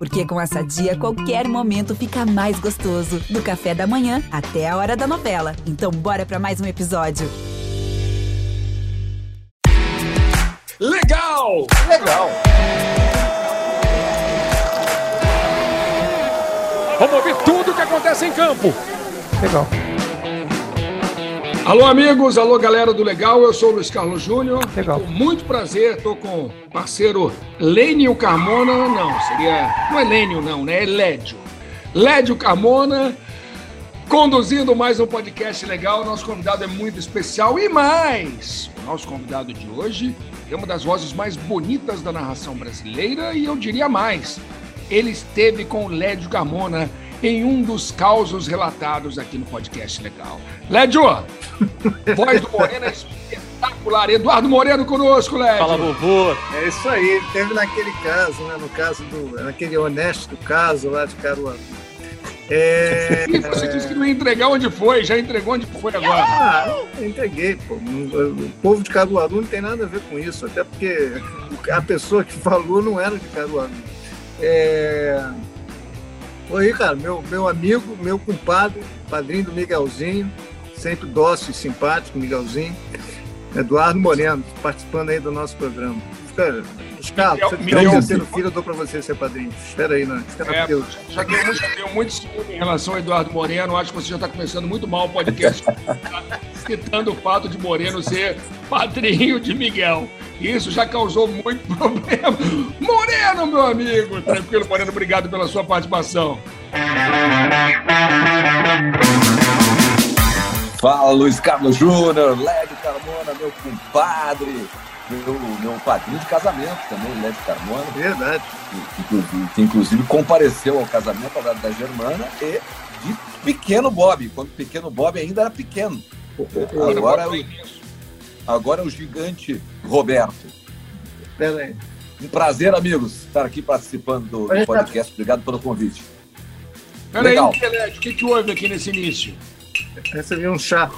Porque com essa dia, qualquer momento fica mais gostoso. Do café da manhã até a hora da novela. Então, bora para mais um episódio. Legal! Legal! Vamos ouvir tudo o que acontece em campo. Legal. Alô, amigos, alô, galera do Legal, eu sou o Luiz Carlos Júnior. Legal. Com muito prazer, estou com o parceiro Lênio Carmona, não, seria, não é Lênio não, né, é Lédio. Lédio Carmona, conduzindo mais um podcast legal, nosso convidado é muito especial e mais, o nosso convidado de hoje é uma das vozes mais bonitas da narração brasileira e eu diria mais, ele esteve com o Lédio Carmona em um dos causos relatados aqui no podcast legal. Lédio, voz do Moreno é espetacular. Eduardo Moreno conosco, Lédio. Fala, vovô. É isso aí, teve naquele caso, né? No caso do. Naquele honesto caso lá de Caruaru. É, Ih, Você disse que não ia entregar onde foi, já entregou onde foi agora. Ah, eu entreguei, pô. O povo de Caruaru não tem nada a ver com isso, até porque a pessoa que falou não era de Caruaru. É... Foi, cara, meu, meu amigo, meu compadre, padrinho do Miguelzinho, sempre dócil e simpático, Miguelzinho, Eduardo Moreno, participando aí do nosso programa. Espera, Carlos, se eu tiver Miguel- um terceiro filho, eu dou pra você ser padrinho. Espera aí, né? Espera É, Deus. já tenho muito, tenho muito ciúme em relação ao Eduardo Moreno. Acho que você já está começando muito mal o podcast, citando o fato de Moreno ser padrinho de Miguel. Isso já causou muito problema. Moreno, meu amigo! Tranquilo, Moreno, obrigado pela sua participação. Fala, Luiz Carlos Júnior, Lédio Carmona, meu compadre, meu, meu padrinho de casamento também, Lédio Carmona, Verdade. que, inclusive, que inclusive compareceu ao casamento ao lado da Germana e de pequeno Bob, quando o pequeno Bob ainda era pequeno. Agora, Agora, é o- agora é o gigante Roberto. Espera aí. Um prazer, amigos, estar aqui participando do, do tá- podcast. Obrigado pelo convite. Peraí, o que, que houve aqui nesse início? Recebi um chá.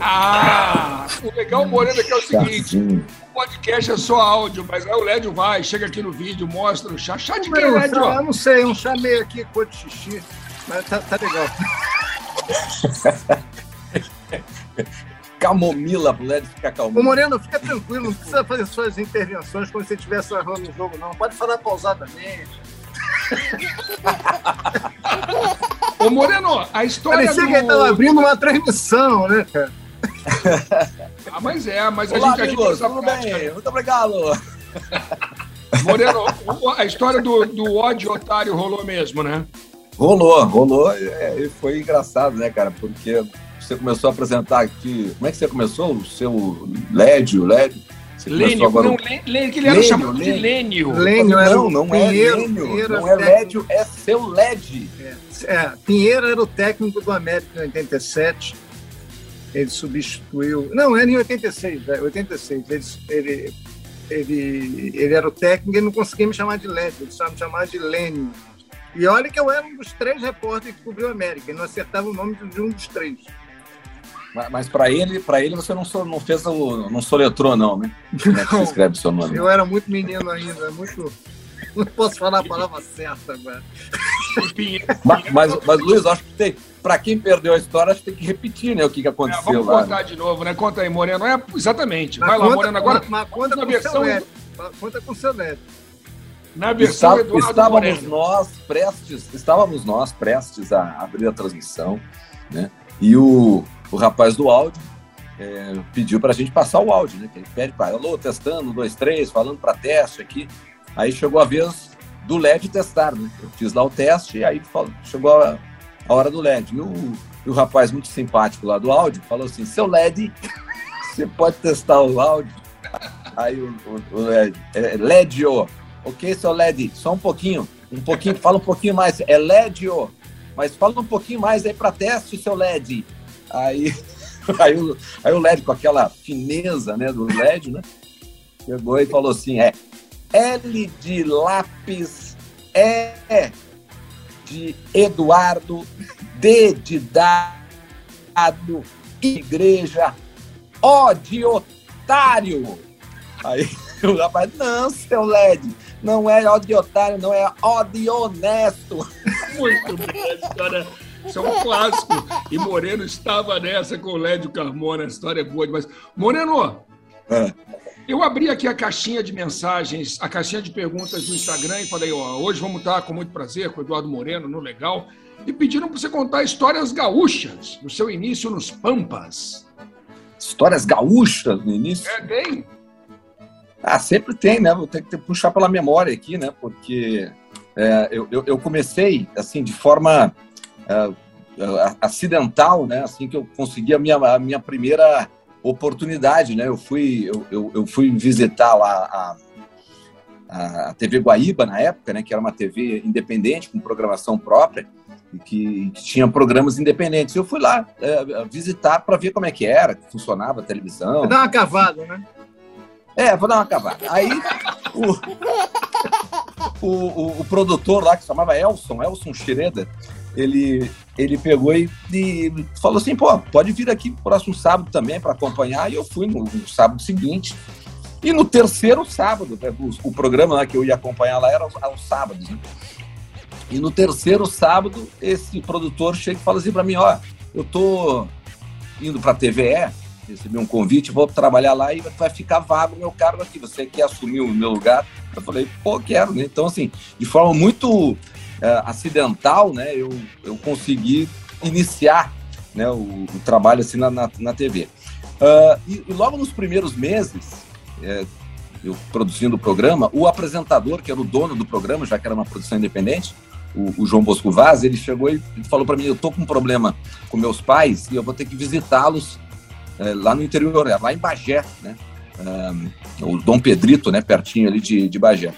Ah, o legal, Moreno, é que é o seguinte: o podcast é só áudio, mas aí o Lédio vai, chega aqui no vídeo, mostra o chá. Chá de quê, Não, Lédio? eu não sei, um chá meio aqui, cor de xixi. Mas tá, tá legal. Camomila pro Lédio ficar Ô calmo. Moreno, fica tranquilo, não precisa fazer suas intervenções como se você estivesse narrando o jogo, não. Pode falar pausadamente. Ô, Moreno, a história Parecia do... que ele estava abrindo uma transmissão, né, cara? Ah, mas é, mas a Olá, gente aqui tem amigos, essa tudo prática. bem? Muito obrigado. Moreno, a história do, do ódio otário rolou mesmo, né? Rolou, rolou é, e foi engraçado, né, cara? Porque você começou a apresentar aqui. Como é que você começou? O seu LED, o LED? Lênio, agora- não, Lê- Lê- que ele era Lênio, chamado de Lênio. Lênio. Lênio era não, não é Pinheiro, Lênio, Pinheiro não é o técnico- LED, é seu LED. É, Pinheiro era o técnico do América em 87. Ele substituiu. Não, era em 86, é, 86. Ele, ele, ele, ele era o técnico e ele não conseguia me chamar de LED, ele só me chamava de Lênio. E olha que eu era um dos três repórteres que cobriu a América, ele não acertava o nome de um dos três. Mas, mas para ele, para ele você não, so- não fez o. não soletrou, não, né? Como é que escreve o seu nome? Eu era muito menino ainda, muito. Não posso falar a palavra certa agora. Mas, mas, mas, Luiz, acho que tem. Para quem perdeu a história, acho que tem que repetir, né? O que, que É, aconteceu vamos lá. contar de novo, né? Conta aí, Moreno. É, exatamente. Mas Vai lá, conta- Moreno. Agora, mas conta na com o versão- seu. Conta com o seu LED. na versão Está- Eduardo estávamos Moreno. nós prestes, estávamos nós prestes a abrir a transmissão, né? E o, o rapaz do áudio é, pediu para a gente passar o áudio, né? Que ele pede para, alô, testando, dois, três, falando para teste aqui. Aí chegou a vez do LED testar, né? Eu fiz lá o teste e aí falou- chegou a, a hora do LED. E o, e o rapaz muito simpático lá do áudio falou assim, seu LED, você pode testar o áudio? Aí o, o, o LED, é, LED, ô. Ok, seu LED, só um pouquinho. Um pouquinho, fala um pouquinho mais. É LED, ô. Mas fala um pouquinho mais aí para teste, seu LED. Aí, aí, o, aí o LED, com aquela fineza né, do LED, né? Chegou e falou assim: é L de lápis, E de Eduardo, D de dado, igreja, O de otário. Aí o rapaz, não, seu LED, Não é ó de otário, não é ó de honesto. Muito bem, a história. Isso é um clássico. E Moreno estava nessa com o Lédio Carmona. A história é boa demais. Moreno, é. eu abri aqui a caixinha de mensagens, a caixinha de perguntas do Instagram e falei: ó, hoje vamos estar com muito prazer com o Eduardo Moreno no Legal. E pediram para você contar histórias gaúchas do seu início nos Pampas. Histórias gaúchas no início? É, tem. Ah, sempre tem, né? Vou ter que puxar pela memória aqui, né? Porque é, eu, eu, eu, comecei, assim, de forma é, acidental, né? Assim que eu consegui a minha, a minha primeira oportunidade, né? Eu fui, eu, eu, eu fui visitar lá a, a TV Guaíba, na época, né? Que era uma TV independente, com programação própria, e que, que tinha programas independentes. Eu fui lá é, visitar para ver como é que era, que funcionava a televisão. Dar uma cavada, né? É, vou dar uma cavada. Aí o, o, o, o, produtor lá, que se chamava Elson, Elson Schroeder, ele, ele pegou e, e, falou assim, pô, pode vir aqui próximo sábado também para acompanhar. E eu fui no, no, sábado seguinte. E no terceiro sábado, né, o, o, programa lá que eu ia acompanhar lá era aos, aos sábados, né? E no terceiro sábado, esse produtor chega e fala assim para mim, ó, eu tô indo para a TVE, recebi um convite, vou trabalhar lá e vai ficar vago o meu cargo aqui. Você quer assumir o meu lugar? Eu falei, pô, quero, né? Então, assim, de forma muito é, acidental, né, eu, eu consegui iniciar né, o, o trabalho assim na, na, na TV. Uh, ah, e, e, logo nos primeiros meses, é, eu produzindo o programa, o apresentador, que era o dono do programa, já que era uma produção independente, o, o João Bosco Vaz, ele chegou e falou para mim: Eu tô com um problema com meus pais e eu vou ter que visitá-los é, lá no interior, é, lá em Bagé, né? Um, o Dom Pedrito, né? Pertinho ali de, de Bagé.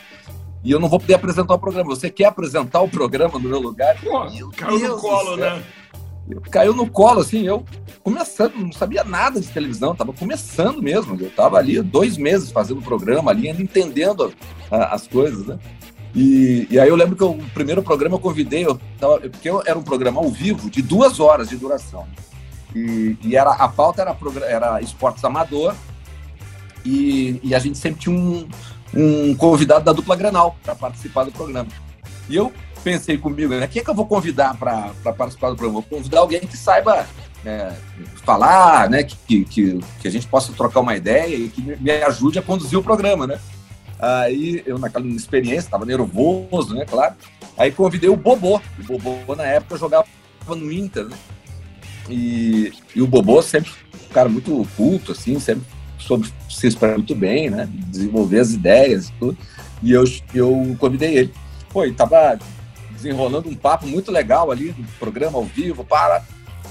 E eu não vou poder apresentar o programa. Você quer apresentar o programa no meu lugar? Pô, meu caiu Deus no colo, né? Eu, caiu no colo, assim, eu começando, não sabia nada de televisão, estava começando mesmo. Eu estava ali dois meses fazendo o programa, ali, entendendo a, as coisas, né? E, e, aí eu lembro que o primeiro programa eu convidei, eu tava, porque eu, era um programa ao vivo de duas horas de duração. E, e era, a pauta era, era esportes amador e, e a gente sempre tinha um, um convidado da dupla Granal para participar do programa. E eu pensei comigo, né? Quem é que eu vou convidar para participar do programa? Vou convidar alguém que saiba é, falar, né? Que, que, que a gente possa trocar uma ideia e que me ajude a conduzir o programa, né? Aí eu, naquela experiência, estava nervoso, né? Claro. Aí convidei o Bobô. O Bobô, na época, jogava no Inter, né? E, e o Bobô sempre, um cara muito culto, assim, sempre soube se expressar muito bem, né? Desenvolver as ideias e tudo. E eu, eu convidei ele. Pô, ele tava desenrolando um papo muito legal ali no programa ao vivo, para.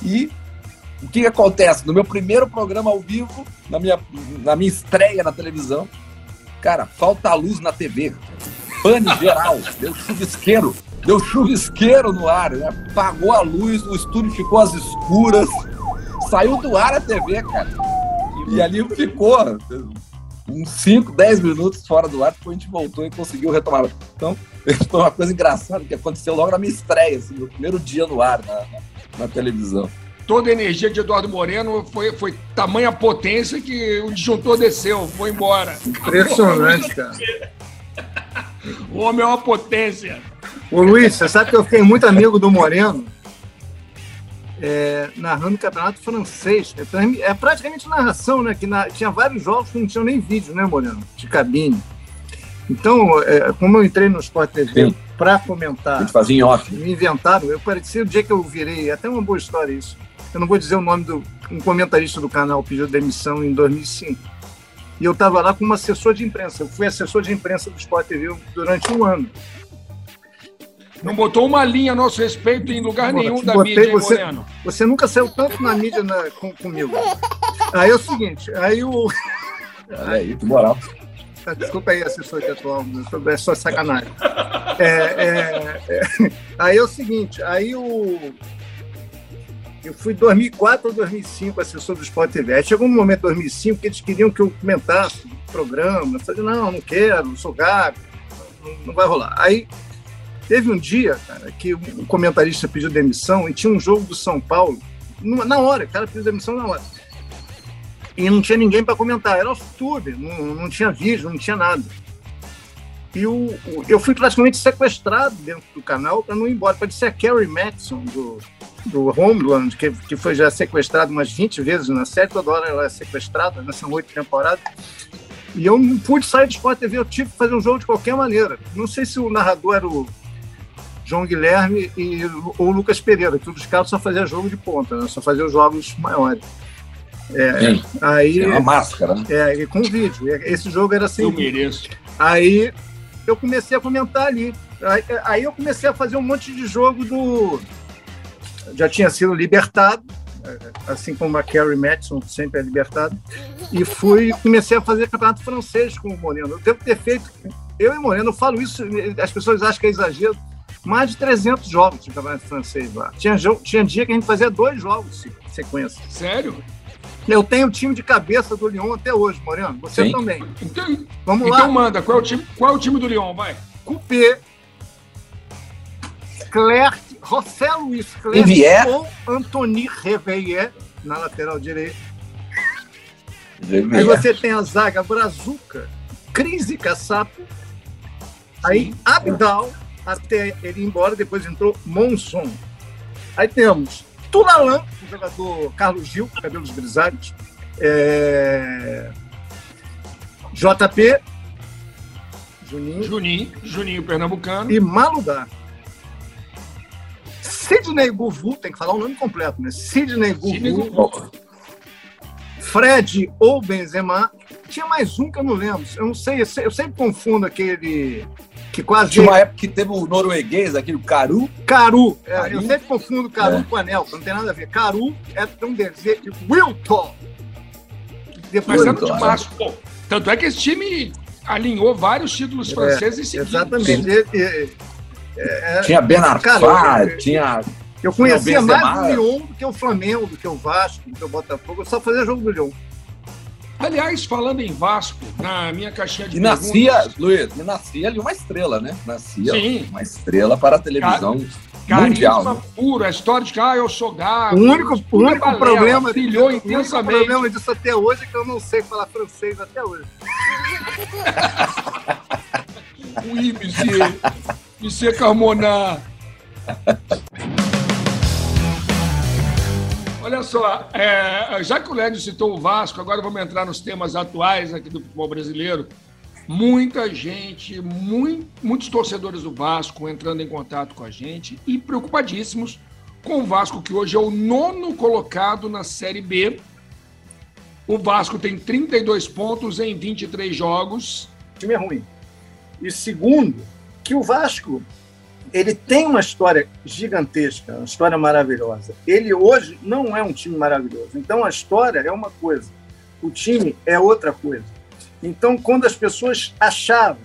E o que, que acontece? No meu primeiro programa ao vivo, na minha, na minha estreia na televisão, cara, falta luz na TV. Pane geral, deu chuvisqueiro deu chuvisqueiro no ar, né? Apagou a luz, o estúdio ficou às escuras, saiu do ar a TV, cara. E ali ficou uns 5, 10 minutos fora do ar, depois a gente voltou e conseguiu retomar. Então, foi uma coisa engraçada que aconteceu logo na minha estreia, assim, no primeiro dia no ar, na, na, na televisão. Toda a energia de Eduardo Moreno foi, foi tamanha potência que o disjuntor desceu, foi embora. Impressionante, cara. O homem é uma potência. Ô Luiz, você sabe que eu fiquei muito amigo do Moreno é, narrando o campeonato francês. É, é praticamente narração, né? Que na, tinha vários jogos que não tinham nem vídeo, né, Moreno? De cabine. Então, é, como eu entrei no Sport TV para comentar. Fazia em off. Me inventaram. Eu parecia o dia que eu virei. É até uma boa história isso. Eu não vou dizer o nome do. Um comentarista do canal pediu demissão em 2005. E eu estava lá como assessor de imprensa. Eu fui assessor de imprensa do Sport TV durante um ano. Não botou uma linha a nosso respeito em lugar nenhum da botei, mídia, você, Moreno. Você nunca saiu tanto na mídia na, com, comigo. Aí é o seguinte, aí o. Aí, que moral. Ah, desculpa aí, assessor de atual, é só sacanagem. É, é, é, aí é o seguinte, aí o. Eu fui 2004 ou 2005 assessor do Sport TV. Aí chegou um momento, 2005, que eles queriam que eu comentasse o programa. Eu falei, não, não quero, não sou gago, não, não vai rolar. Aí Teve um dia, cara, que o comentarista pediu demissão e tinha um jogo do São Paulo, na hora, o cara pediu demissão na hora. E não tinha ninguém para comentar, era off-tube, não, não tinha vídeo, não tinha nada. E o, o, eu fui praticamente sequestrado dentro do canal para não ir embora. Pode ser a Carrie Madison, do, do Homeland, que, que foi já sequestrado umas 20 vezes na série, toda hora ela é sequestrada, nessas oito temporadas. E eu não pude sair do Sport TV, eu tive que fazer um jogo de qualquer maneira. Não sei se o narrador era o João Guilherme e, ou o Lucas Pereira, que os caras só faziam jogo de ponta, né? só faziam jogos maiores. É, aí, é uma máscara, né? É, com vídeo. Esse jogo era assim. Eu mereço. Aí eu comecei a comentar ali. Aí, aí, eu comecei a fazer um monte de jogo do. Já tinha sido libertado, assim como a Carrie Madison sempre é libertada, e fui comecei a fazer campeonato francês com o Moreno. Eu devo ter feito. Eu e Moreno, eu falo isso, as pessoas acham que é exagero. Mais de 300 jogos de campeonato francês lá. Tinha, tinha dia que a gente fazia dois jogos em sequência. Sério? Eu tenho o time de cabeça do Lyon até hoje, Moreno. Você Sim. também. Então, Vamos então lá. Então manda, qual é o time, qual é o time do Lyon, vai? Coupé, Clerc, José Luiz Clerc ou Anthony Reveillet na lateral direita. Aí você tem a zaga Brazuca, Cris e Caçapo. Aí Abdal, até ele ir embora, depois entrou Monson. Aí temos Tulalan, o jogador Carlos Gil, cabelos grisalhos. É... JP, Juninho. Juninho, Juninho Pernambucano. E Maludá. Sidney Guvu, tem que falar o nome completo, né? Sidney Guvu. Fred ou Benzema. Tinha mais um que eu não lembro. Eu não sei, eu sempre confundo aquele que quase. Tinha uma época que teve o norueguês, aquele Caru. Caru. É, Caru. Eu sempre confundo Caru é. com Anel, não tem nada a ver. Caru é um deles. E Wilton. Depois Mas é pô. Tanto é que esse time alinhou vários títulos é, franceses seguidos. Exatamente. E, e, é, tinha Benafá, tinha. Eu conhecia mais o Lyon do que o Flamengo, do que o Vasco, do que o Botafogo. Eu só fazia jogo do Lyon. Aliás, falando em Vasco, na minha caixinha de e nascia, perguntas... Luiz, e nascia ali uma estrela, né? Nascia Sim. uma estrela para a televisão Car mundial. Né? puro, a história de que ah, eu sou gato. O único, o único balela, problema, filhou intensamente. O problema disso até hoje é que eu não sei falar francês até hoje. oui, monsieur. Monsieur Carmona. Olha só, é, já que o Lédio citou o Vasco, agora vamos entrar nos temas atuais aqui do futebol brasileiro. Muita gente, muito, muitos torcedores do Vasco entrando em contato com a gente e preocupadíssimos com o Vasco, que hoje é o nono colocado na Série B. O Vasco tem 32 pontos em 23 jogos. O time é ruim. E segundo, que o Vasco ele tem uma história gigantesca, uma história maravilhosa. Ele hoje não é um time maravilhoso. Então a história é uma coisa, o time é outra coisa. Então quando as pessoas achavam,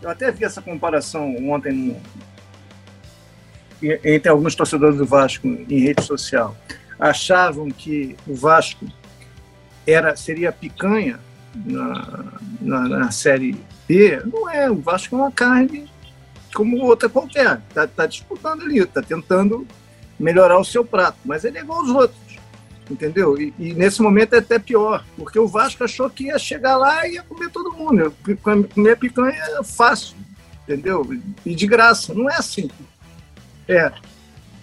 eu até vi essa comparação ontem entre alguns torcedores do Vasco em rede social, achavam que o Vasco era seria picanha na, na, na série B. Não é, o Vasco é uma carne como outra qualquer. Está tá disputando ali, está tentando melhorar o seu prato, mas ele é igual aos outros, entendeu? E, e, nesse momento é até pior, porque o Vasco achou que ia chegar lá e ia comer todo mundo. Comer picanha é fácil, entendeu? E de graça. Não é assim. É.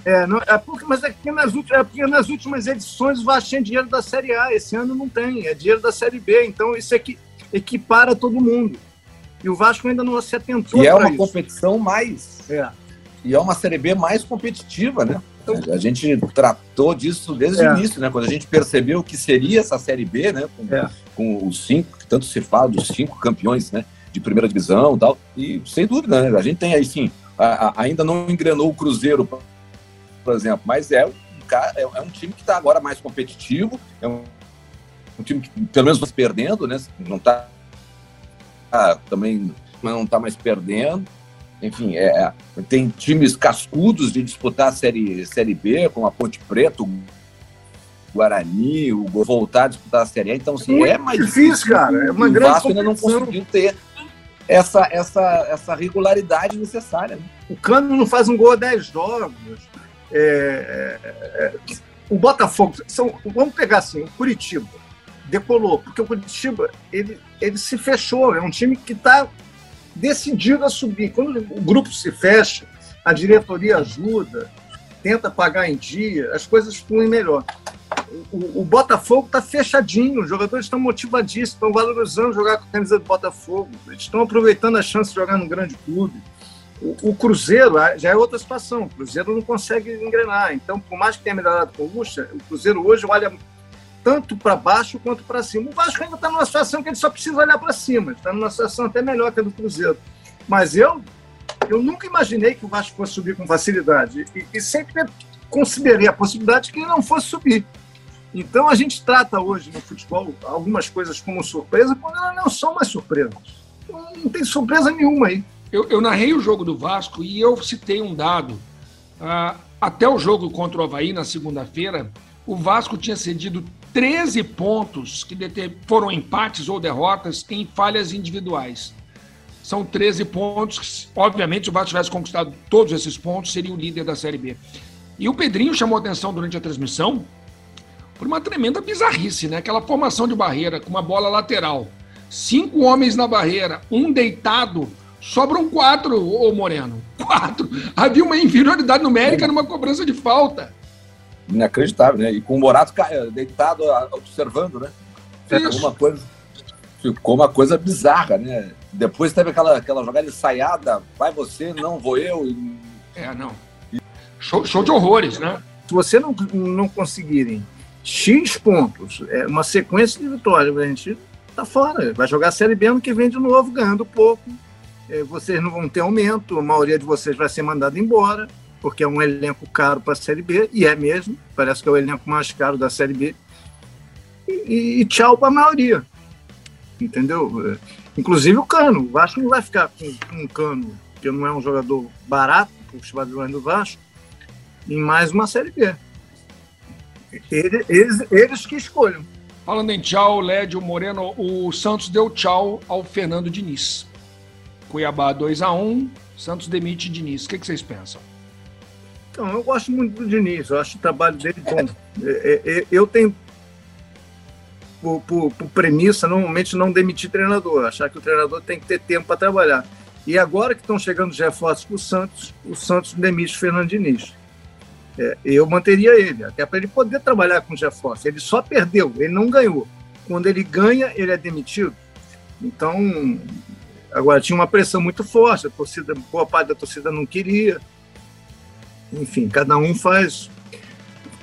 É, não, é porque, mas é porque, nas últimas, é porque nas últimas edições o Vasco tinha dinheiro da Série A, esse ano não tem, é dinheiro da Série B, então isso aqui equipara todo mundo. E o Vasco ainda não se atentou E é uma isso. competição mais. É. E é uma Série B mais competitiva, né? Então, a gente tratou disso desde é. o início, né? Quando a gente percebeu que seria essa Série B, né? Com, é. com os cinco, que tanto se fala dos cinco campeões, né? De primeira divisão e tal. E sem dúvida, né? A gente tem aí sim. A, a, ainda não engrenou o Cruzeiro, por exemplo, mas é, é, é um time que está agora mais competitivo, é um, um time que pelo menos vai perdendo, né? Não está também não está mais perdendo. Enfim, é, é, tem times cascudos de disputar a série, série B, como a Ponte Preta, o Guarani, o voltar a disputar a Série A. Então, assim, é mais difícil, cara. É uma o grande Vasco ainda não conseguiu ter essa, essa, essa regularidade necessária. Né? O Cano não faz um gol a 10 jogos. É, é, é, o Botafogo, são, vamos pegar assim, o Curitiba decolou, porque o Curitiba ele, ele se fechou, é um time que está decidido a subir. Quando o grupo se fecha, a diretoria ajuda, tenta pagar em dia, as coisas fluem melhor. O, o Botafogo está fechadinho, os jogadores estão motivadíssimos, estão valorizando jogar com a camisa do Botafogo, eles estão aproveitando a chance de jogar num grande clube. O, Cruzeiro ah, já é outra situação, o Cruzeiro não consegue engrenar. Então, por mais que tenha melhorado com o Lucha, o Cruzeiro hoje olha tanto para baixo quanto para cima. O Vasco ainda está numa situação que ele só precisa olhar para cima, está numa situação até melhor que a do Cruzeiro. Mas eu, eu nunca imaginei que o Vasco fosse subir com facilidade e, e sempre considerei a possibilidade de que ele não fosse subir. Então a gente trata hoje no futebol algumas coisas como surpresa quando elas não são mais surpresas. Não, não tem surpresa nenhuma aí. Eu, eu, narrei o jogo do Vasco e eu citei um dado. Uh, até o jogo contra o Havaí na segunda-feira, o Vasco tinha cedido 13 pontos que foram empates ou derrotas em falhas individuais. São 13 pontos. Obviamente, se o Vasco tivesse conquistado todos esses pontos, seria o líder da Série B. E o Pedrinho chamou atenção durante a transmissão por uma tremenda bizarrice, né? Aquela formação de barreira com uma bola lateral. Cinco homens na barreira, um deitado, sobram quatro, ô Moreno. Quatro. Havia uma inferioridade numérica numa cobrança de falta. Inacreditável, né? E com o Morato deitado, observando, né? Ficou uma coisa, ficou uma coisa bizarra, né? Depois teve aquela, aquela jogada ensaiada, vai você, não vou eu. É, não. Show, show de horrores, né? Se você não, não conseguirem X pontos, é uma sequência de vitórias, a gente tá fora. Vai jogar a Série B ano que vem de novo, ganhando pouco. É, vocês não vão ter aumento, a maioria de vocês vai ser mandada embora, porque é um elenco caro para a Série B, e é mesmo, parece que é o elenco mais caro da Série B. E, e tchau para a maioria. Entendeu? Inclusive o Cano. O Vasco não vai ficar com, um Cano, que não é um jogador barato, os padrões do Vasco, em mais uma Série B. Eles, eles, eles que escolham. Falando em tchau, Lédio Moreno, o Santos deu tchau ao Fernando Diniz. Cuiabá 2 a 1 Santos demite Diniz. O que vocês pensam? Então, eu gosto muito do Diniz, eu acho o trabalho dele bom. É, é, é, eu tenho, por, por, por, premissa, normalmente não demitir treinador, achar que o treinador tem que ter tempo para trabalhar. E agora que estão chegando os reforços para o Santos, o Santos demite o Fernando Diniz é, eu manteria ele, até para ele poder trabalhar com o Jefferson. Ele só perdeu, ele não ganhou. Quando ele ganha, ele é demitido. Então, agora tinha uma pressão muito forte, a torcida, boa parte da torcida não queria. Enfim, cada um faz,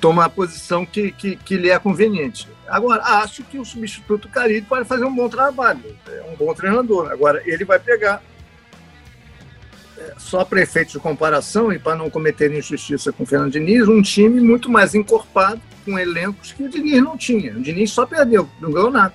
toma a posição que, que, que lhe é conveniente. Agora, acho que o substituto Carilho pode fazer um bom trabalho, é um bom treinador. Agora, ele vai pegar só para efeitos de comparação e para não cometer injustiça com o Fernando Diniz, um time muito mais encorpado, com elencos que o Diniz não tinha. O Diniz só perdeu, não ganhou nada.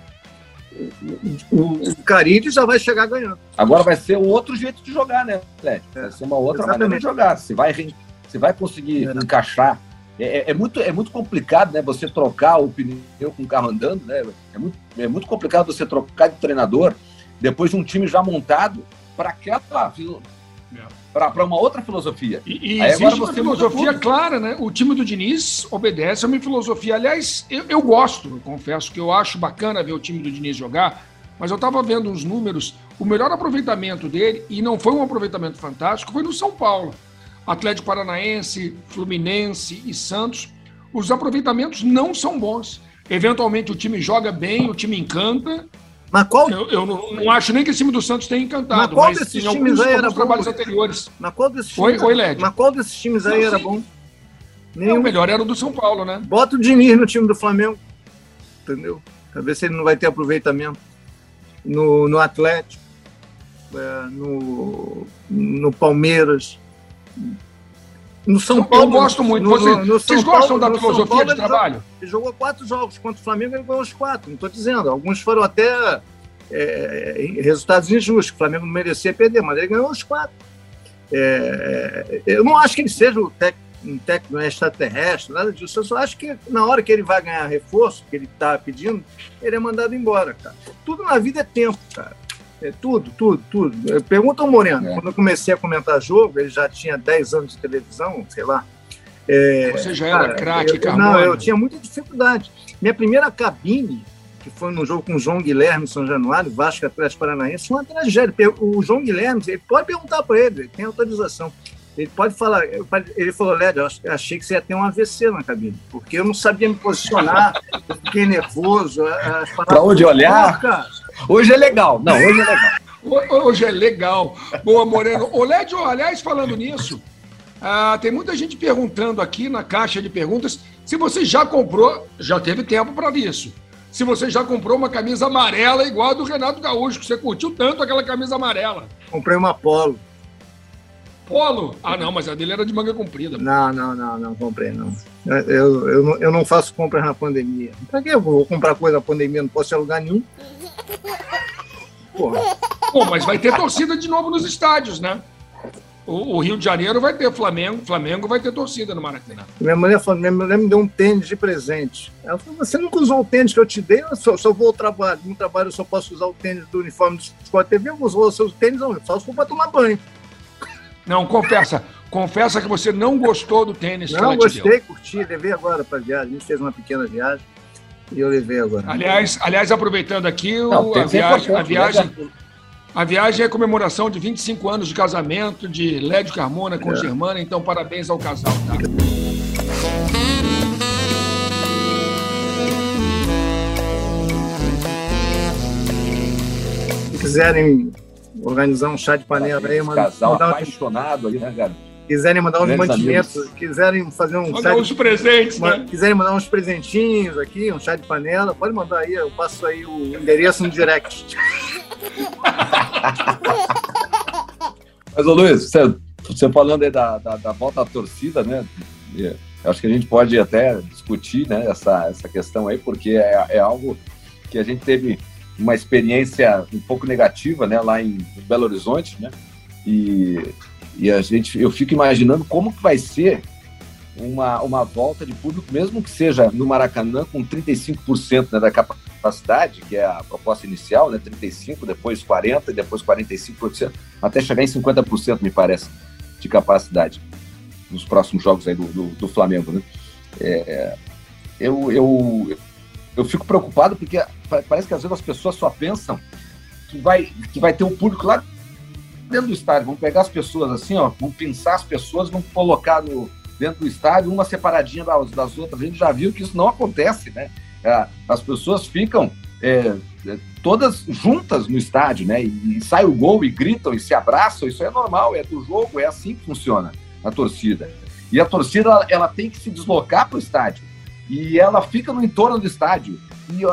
O, o, já vai chegar ganhando. Agora vai ser outro jeito de jogar, né, Fred? Vai ser uma outra Exatamente. maneira de jogar. Você vai, você vai conseguir é. encaixar. É, é, é, muito, é muito complicado né, você trocar o pneu com o carro andando. Né? É, muito, é muito complicado você trocar de treinador depois de um time já montado para aquela para uma outra filosofia. E, e existe uma filosofia clara, né? O time do Diniz obedece a uma filosofia. Aliás, eu, eu gosto, eu confesso que eu acho bacana ver o time do Diniz jogar, mas eu estava vendo uns números. O melhor aproveitamento dele, e não foi um aproveitamento fantástico, foi no São Paulo. Atlético Paranaense, Fluminense e Santos. Os aproveitamentos não são bons. Eventualmente o time joga bem, o time encanta, mas qual... Eu, eu não, não, acho nem que esse time do Santos tenha encantado. Mas qual mas desses times aí era bom? trabalhos anteriores. Mas qual desses times, Oi, Oi, Mas qual desses times aí era bom? Nenhum. o melhor era o do São Paulo, né? Bota o Diniz no time do Flamengo. Entendeu? Pra ver se ele não vai ter aproveitamento. No, no Atlético, é, no, no Palmeiras. No São Paulo. Eu gosto muito. No, Você, no, vocês gostam Paulo, da filosofia Paulo, de trabalho? Ele jogou quatro jogos contra o Flamengo, ele ganhou os quatro. Não estou dizendo. Alguns foram até é, resultados injustos. O Flamengo não merecia perder, mas ele ganhou os quatro. É, eu não acho que ele seja um técnico extraterrestre, nada disso. Eu só acho que na hora que ele vai ganhar reforço, que ele está pedindo, ele é mandado embora, cara. Tudo na vida é tempo, cara. É, tudo, tudo, tudo. Pergunta ao Moreno. É. Quando eu comecei a comentar jogo, ele já tinha 10 anos de televisão, sei lá. É, Você já era craque, Não, eu tinha muita dificuldade. Minha primeira cabine que foi num jogo com o João Guilherme São Januário, Vasco Atlético Paranaense, foi uma tragédia. O João Guilherme, ele pode perguntar para ele, ele tem autorização. Ele pode falar, ele falou, Lédio, eu achei que você ia ter um AVC na cabine, porque eu não sabia me posicionar, eu fiquei nervoso. Para onde olhar? Hoje é legal. Não, hoje é legal. Hoje é legal. Boa, Moreno. Ô, Lédio, aliás, falando nisso, ah, tem muita gente perguntando aqui na caixa de perguntas se você já comprou, já teve tempo para isso. Se você já comprou uma camisa amarela igual a do Renato Gaúcho, que você curtiu tanto aquela camisa amarela. Comprei uma polo. Polo? Ah, não, mas a dele era de manga comprida. Não, não, não, não comprei, não. Eu, eu, eu, eu não faço compras na pandemia. Pra que eu vou comprar coisa na pandemia? Não posso ir a lugar nenhum. Bom, mas vai ter torcida de novo nos estádios, né? O, o, Rio de Janeiro vai ter Flamengo, Flamengo vai ter torcida no Maracanã. Minha mulher, falou, minha mulher me deu um tênis de presente. Ela falou: Você nunca usou o tênis que eu te dei? Eu só, só vou ao trabalho. No trabalho eu só posso usar o tênis do uniforme do Sport TV. Eu vou usar o seu tênis, não, só se for para tomar banho. Não, confessa. Confessa que você não gostou do tênis não, que ela gostei, te deu. curti, levei agora para viagem. A gente fez uma pequena viagem e eu levei agora. Aliás, aliás aproveitando aqui, não, a, viagem, a viagem, a viagem é comemoração de 25 anos de casamento de Lédio Carmona com é. Germana, então parabéns ao casal, tá? Se quiserem organizar um chá de panela aí, mandar, casal apaixonado ali, né, cara? Quiserem mandar uns mantimentos, quiserem fazer um mandar uns de, presentes, né? Quiserem mandar uns presentinhos aqui, um chá de panela, pode mandar aí, eu passo aí o endereço no direct. Mas, ô Luiz, você, você falando aí da, da, da, volta à torcida, né? Acho que a gente pode até discutir né, essa, essa questão aí, porque é, é algo que a gente teve uma experiência um pouco negativa, né, lá em Belo Horizonte, né? E, e a gente, eu fico imaginando como que vai ser uma, uma volta de público, mesmo que seja no Maracanã com 35% né, da capacidade, que é a proposta inicial, né, 35, depois 40, depois 45%, até chegar em 50%, me parece, de capacidade nos próximos jogos aí do, do, do Flamengo, né? É, eu, eu, eu fico preocupado porque parece que às vezes as pessoas só pensam que vai, que vai ter um público lá dentro do estádio. Vão pegar as pessoas assim, ó, vão pensar as pessoas, vão colocar no, dentro do estádio, uma separadinha das, das outras. A gente já viu que isso não acontece, né? É, as pessoas ficam é, é, todas juntas no estádio, né? E, e, sai o gol e gritam e se abraçam. Isso é normal, é do jogo, é assim que funciona a torcida. E a torcida ela, ela tem que se deslocar para o estádio e ela fica no entorno do estádio. E,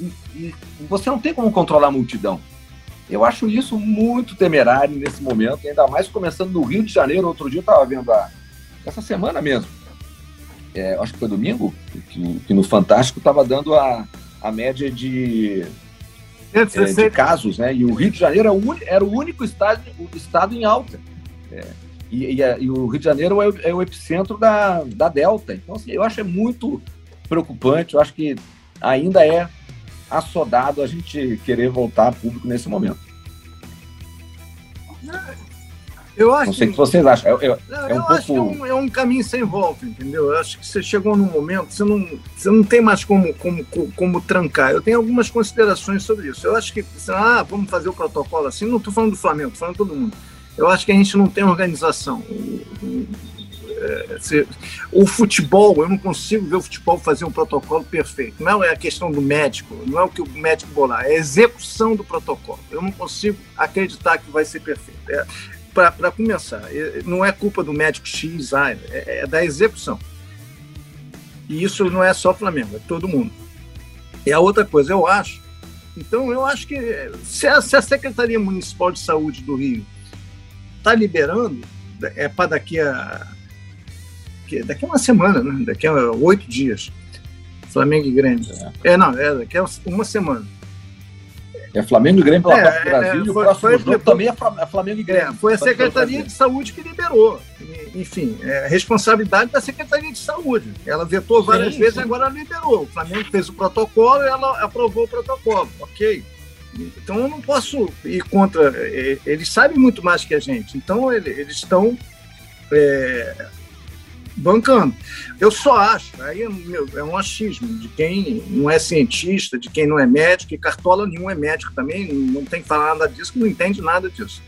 e, e, você não tem como controlar a multidão. Eu acho isso muito temerário nesse momento, ainda mais começando no Rio de Janeiro. Outro dia eu estava vendo a, essa semana mesmo, é, acho que foi domingo, que, que no Fantástico estava dando a, a média de, é, de casos, né? E o Rio de Janeiro era o, era o único estado, o estado em alta. É, e, e, e, o Rio de Janeiro é o, é o, epicentro da, da Delta. Então, assim, eu acho é muito preocupante. Eu acho que ainda é assodado a gente querer voltar a público nesse momento. Eu acho não sei o que vocês acham. Eu, eu, não, é um eu pouco... acho que é um, é um, caminho sem volta, entendeu? Eu acho que você chegou num momento, você não, você não tem mais como, como, como trancar. Eu tenho algumas considerações sobre isso. Eu acho que, ah, vamos fazer o protocolo assim. Não estou falando do Flamengo, estou falando de todo mundo. Eu acho que a gente não tem organização. É, se, o futebol, eu não consigo ver o futebol fazer um protocolo perfeito. Não é a questão do médico, não é o que o médico bolar, é a execução do protocolo. Eu não consigo acreditar que vai ser perfeito. É, para começar, não é culpa do médico X, ah, é, é, da execução. E isso não é só Flamengo, é todo mundo. E a outra coisa, eu acho. Então, eu acho que se a, se a Secretaria Municipal de Saúde do Rio está liberando, é para daqui a daqui a uma semana, né? daqui a oito dias. Flamengo e Grêmio. É, é não, é daqui a uma semana. É Flamengo e Grêmio pela é, Copa do Brasil é, e o próximo foi, também é Flamengo e Grêmio. É, foi a Secretaria de Saúde que liberou. Enfim, é responsabilidade da Secretaria de Saúde. Ela vetou várias sim, vezes, sim. agora ela liberou. O Flamengo fez o protocolo e ela aprovou o protocolo. Ok. Então eu não posso ir contra. É, eles sabem muito mais que a gente. Então eles estão é, bancando. Eu só acho, aí é um achismo de quem não é cientista, de quem não é médico, e Cartola nenhum é médico também, não tem que falar nada disso, não entende nada disso.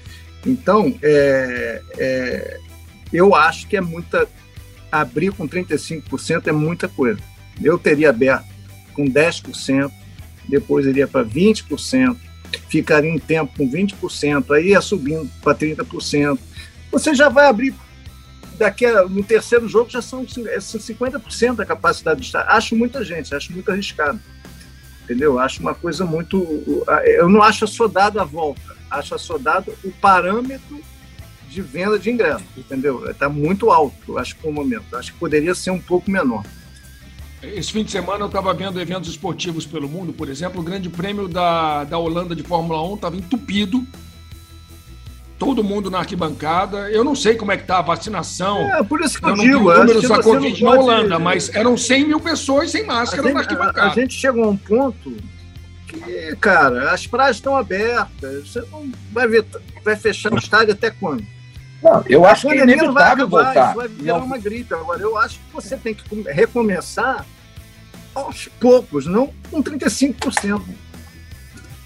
Então, é, é, eu acho que é muita. Abrir com 35% é muita coisa. Eu teria aberto com 10%, depois iria para 20%, ficaria um tempo com 20%, aí ia subindo para 30%. Você já vai abrir daqui a, no terceiro jogo já são 50% é da capacidade do estádio. Acho muita gente, acho muito arriscado. Entendeu? Acho uma coisa muito. Eu não acho assodado a volta, acho assodado o parâmetro de venda de ingresso, entendeu? Está muito alto, acho, por o momento. Acho que poderia ser um pouco menor. Esse fim de semana eu estava vendo eventos esportivos pelo mundo, por exemplo, o Grande Prêmio da, da Holanda de Fórmula 1 estava entupido todo mundo na arquibancada. Eu não sei como é que tá a vacinação. É, por isso que eu, eu digo. números da Covid na Holanda, mas eram 100 mil pessoas sem máscara gente, na arquibancada. A, a, gente chegou a um ponto que, cara, as praias estão abertas. Você não vai ver, vai fechar o estádio até quando? Não, eu acho que é inevitável vai voltar. Isso vai virar uma gripe. Agora, eu acho que você tem que recomeçar aos poucos, não com 35%.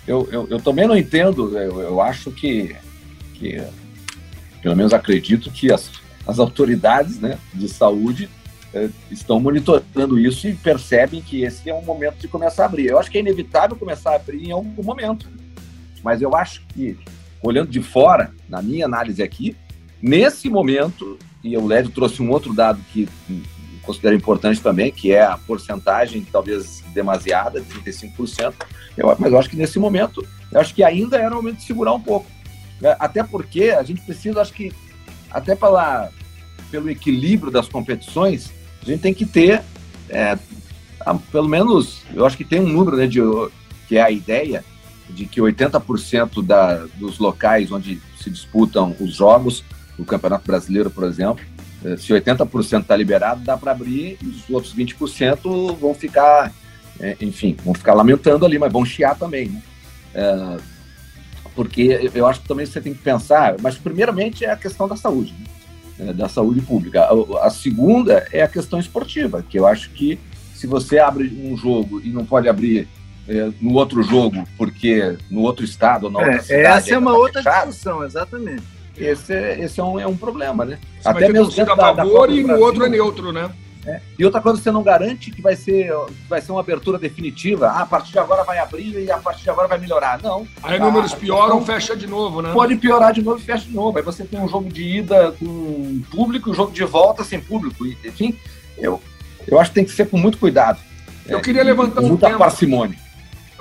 Eu, eu, eu também não entendo, eu, eu acho que que pelo menos acredito que as, as autoridades né, de saúde eh, estão monitorando isso e percebem que esse é um momento de começar a abrir. Eu acho que é inevitável começar a abrir em algum momento, mas eu acho que, olhando de fora, na minha análise aqui, nesse momento, e o Lédio trouxe um outro dado que considero importante também, que é a porcentagem, talvez demasiada, de 35%, eu, mas eu acho que nesse momento, eu acho que ainda era o momento de segurar um pouco. Né? Até porque a gente precisa, acho que, até pela, pelo equilíbrio das competições, a gente tem que ter, é, pelo menos, eu acho que tem um número, né, de, que é a ideia de que 80% da, dos locais onde se disputam os jogos, o Campeonato Brasileiro, por exemplo, é, se 80% está liberado, dá para abrir, e os outros 20% vão ficar, é, enfim, vão ficar lamentando ali, mas vão chiar também, né? É, porque eu acho que também você tem que pensar, mas primeiramente é a questão da saúde, né? É, da saúde pública. A, a, segunda é a questão esportiva, que eu acho que se você abre um jogo e não pode abrir é, no outro jogo, porque no outro estado ou na outra é, cidade... Essa é uma tá outra fechado, discussão, exatamente. Esse, é, esse é, um, é um problema, né? Você Até mesmo dentro da, a favor e no outro é neutro, né? É. E outra coisa, você não garante que vai ser, vai ser uma abertura definitiva. Ah, a partir de agora vai abrir e a partir de agora vai melhorar. Não. Aí números pioram, fecha de novo, né? Pode piorar de novo e fecha de novo. Aí você tem um jogo de ida com público, um jogo de volta sem público. Enfim, eu, eu acho que tem que ser com muito cuidado. Eu é, queria levantar um muita parcimônia.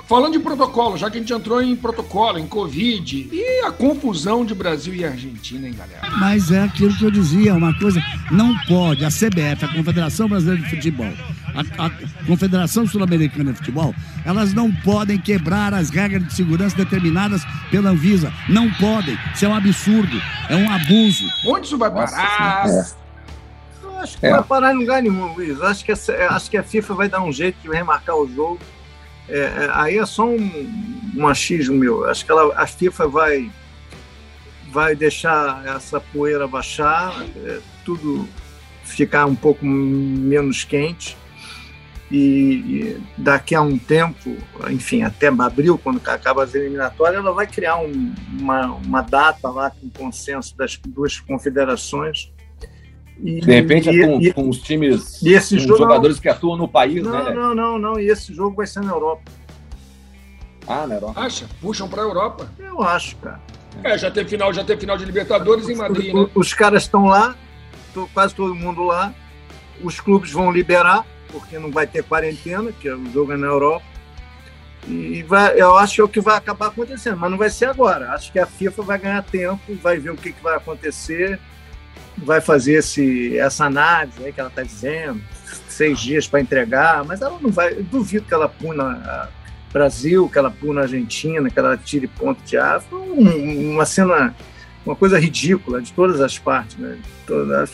Falando de protocolo, já que a gente entrou em protocolo, em Covid, e a confusão de Brasil e Argentina, hein, galera? Mas é aquilo que eu dizia, uma coisa, não pode, a CBF, a Confederação Brasileira de Futebol, a, a Confederação Sul-Americana de Futebol, elas não podem quebrar as regras de segurança determinadas pela Anvisa. Não podem. Isso é um absurdo, é um abuso. Onde isso vai parar? Nossa, é. Acho que é. vai parar em lugar nenhum, Luiz. Acho que, a, acho que a FIFA vai dar um jeito de remarcar o jogo é, é, aí é só um, um achismo meu. Acho que ela, a FIFA vai, vai deixar essa poeira baixar, é, tudo ficar um pouco menos quente. E, e, daqui a um tempo, enfim, até abril, quando acaba as eliminatórias, ela vai criar um, uma, uma data lá com consenso das duas confederações e, de repente e, é com, e, com, os times, e esse com jogo, jogadores não, que atuam no país, não, né? Não, não, não. E esse jogo vai ser na Europa. Ah, na Europa. Acha? Puxam para a Europa. Eu acho, cara. É, já teve final, já teve final de Libertadores em Madrid, né? Os caras estão lá, quase todo mundo lá. Os clubes vão liberar, porque não vai ter quarentena, que é o jogo é na Europa. E vai, eu acho que é o que vai acabar acontecendo, mas não vai ser agora. Acho que a FIFA vai ganhar tempo, vai ver o que, que vai acontecer vai fazer esse, essa análise aí que ela está dizendo, seis dias para entregar, mas ela não vai. Duvido que ela puna Brasil, que ela puna Argentina, que ela tire ponto de um, uma cena, uma coisa ridícula de todas as partes. Né?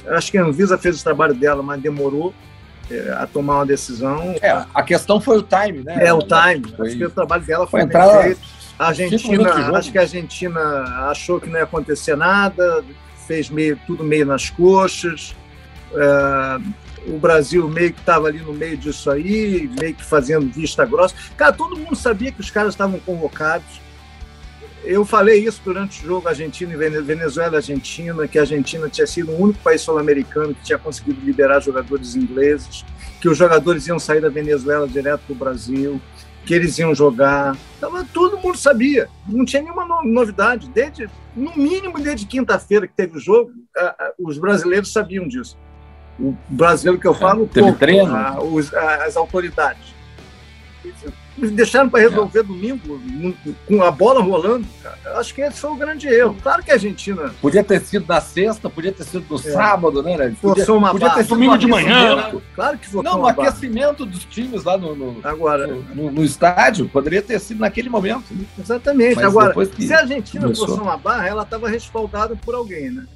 acho que a Anvisa fez o trabalho dela, mas demorou é, a tomar uma decisão. É, a questão foi o time, né? É, o time. Foi... Acho que o trabalho dela foi, foi entrar... feito. A Argentina, acho que a Argentina achou que não ia acontecer nada, fez meio, tudo meio nas coxas. É, o Brasil meio que estava ali no meio disso aí, meio que fazendo vista grossa. Cara, todo mundo sabia que os caras estavam convocados. Eu falei isso durante o jogo Argentina e Venezuela Argentina, que a Argentina tinha sido o único país sul-americano que tinha conseguido liberar jogadores ingleses, que os jogadores iam sair da Venezuela direto para o Brasil, que eles iam jogar. Então, todo mundo sabia, não tinha nenhuma novidade. Desde, no mínimo, desde quinta-feira que teve o jogo, os brasileiros sabiam disso. O brasileiro que eu falo, é, teve pouco, treino. as autoridades deixaram para resolver é. domingo com a bola rolando, cara. Acho que esse foi o grande erro. Claro que a Argentina. Podia ter sido na sexta, podia ter sido no é. sábado, né? né? Podia, uma podia ter sido domingo de manhã. Né? Claro que foi Não, no aquecimento dos times lá no, no Agora, no, no, no, estádio, poderia ter sido naquele momento. Né? Exatamente. Mas Agora, se a Argentina começou. forçou uma barra, ela estava respaldada por alguém, né?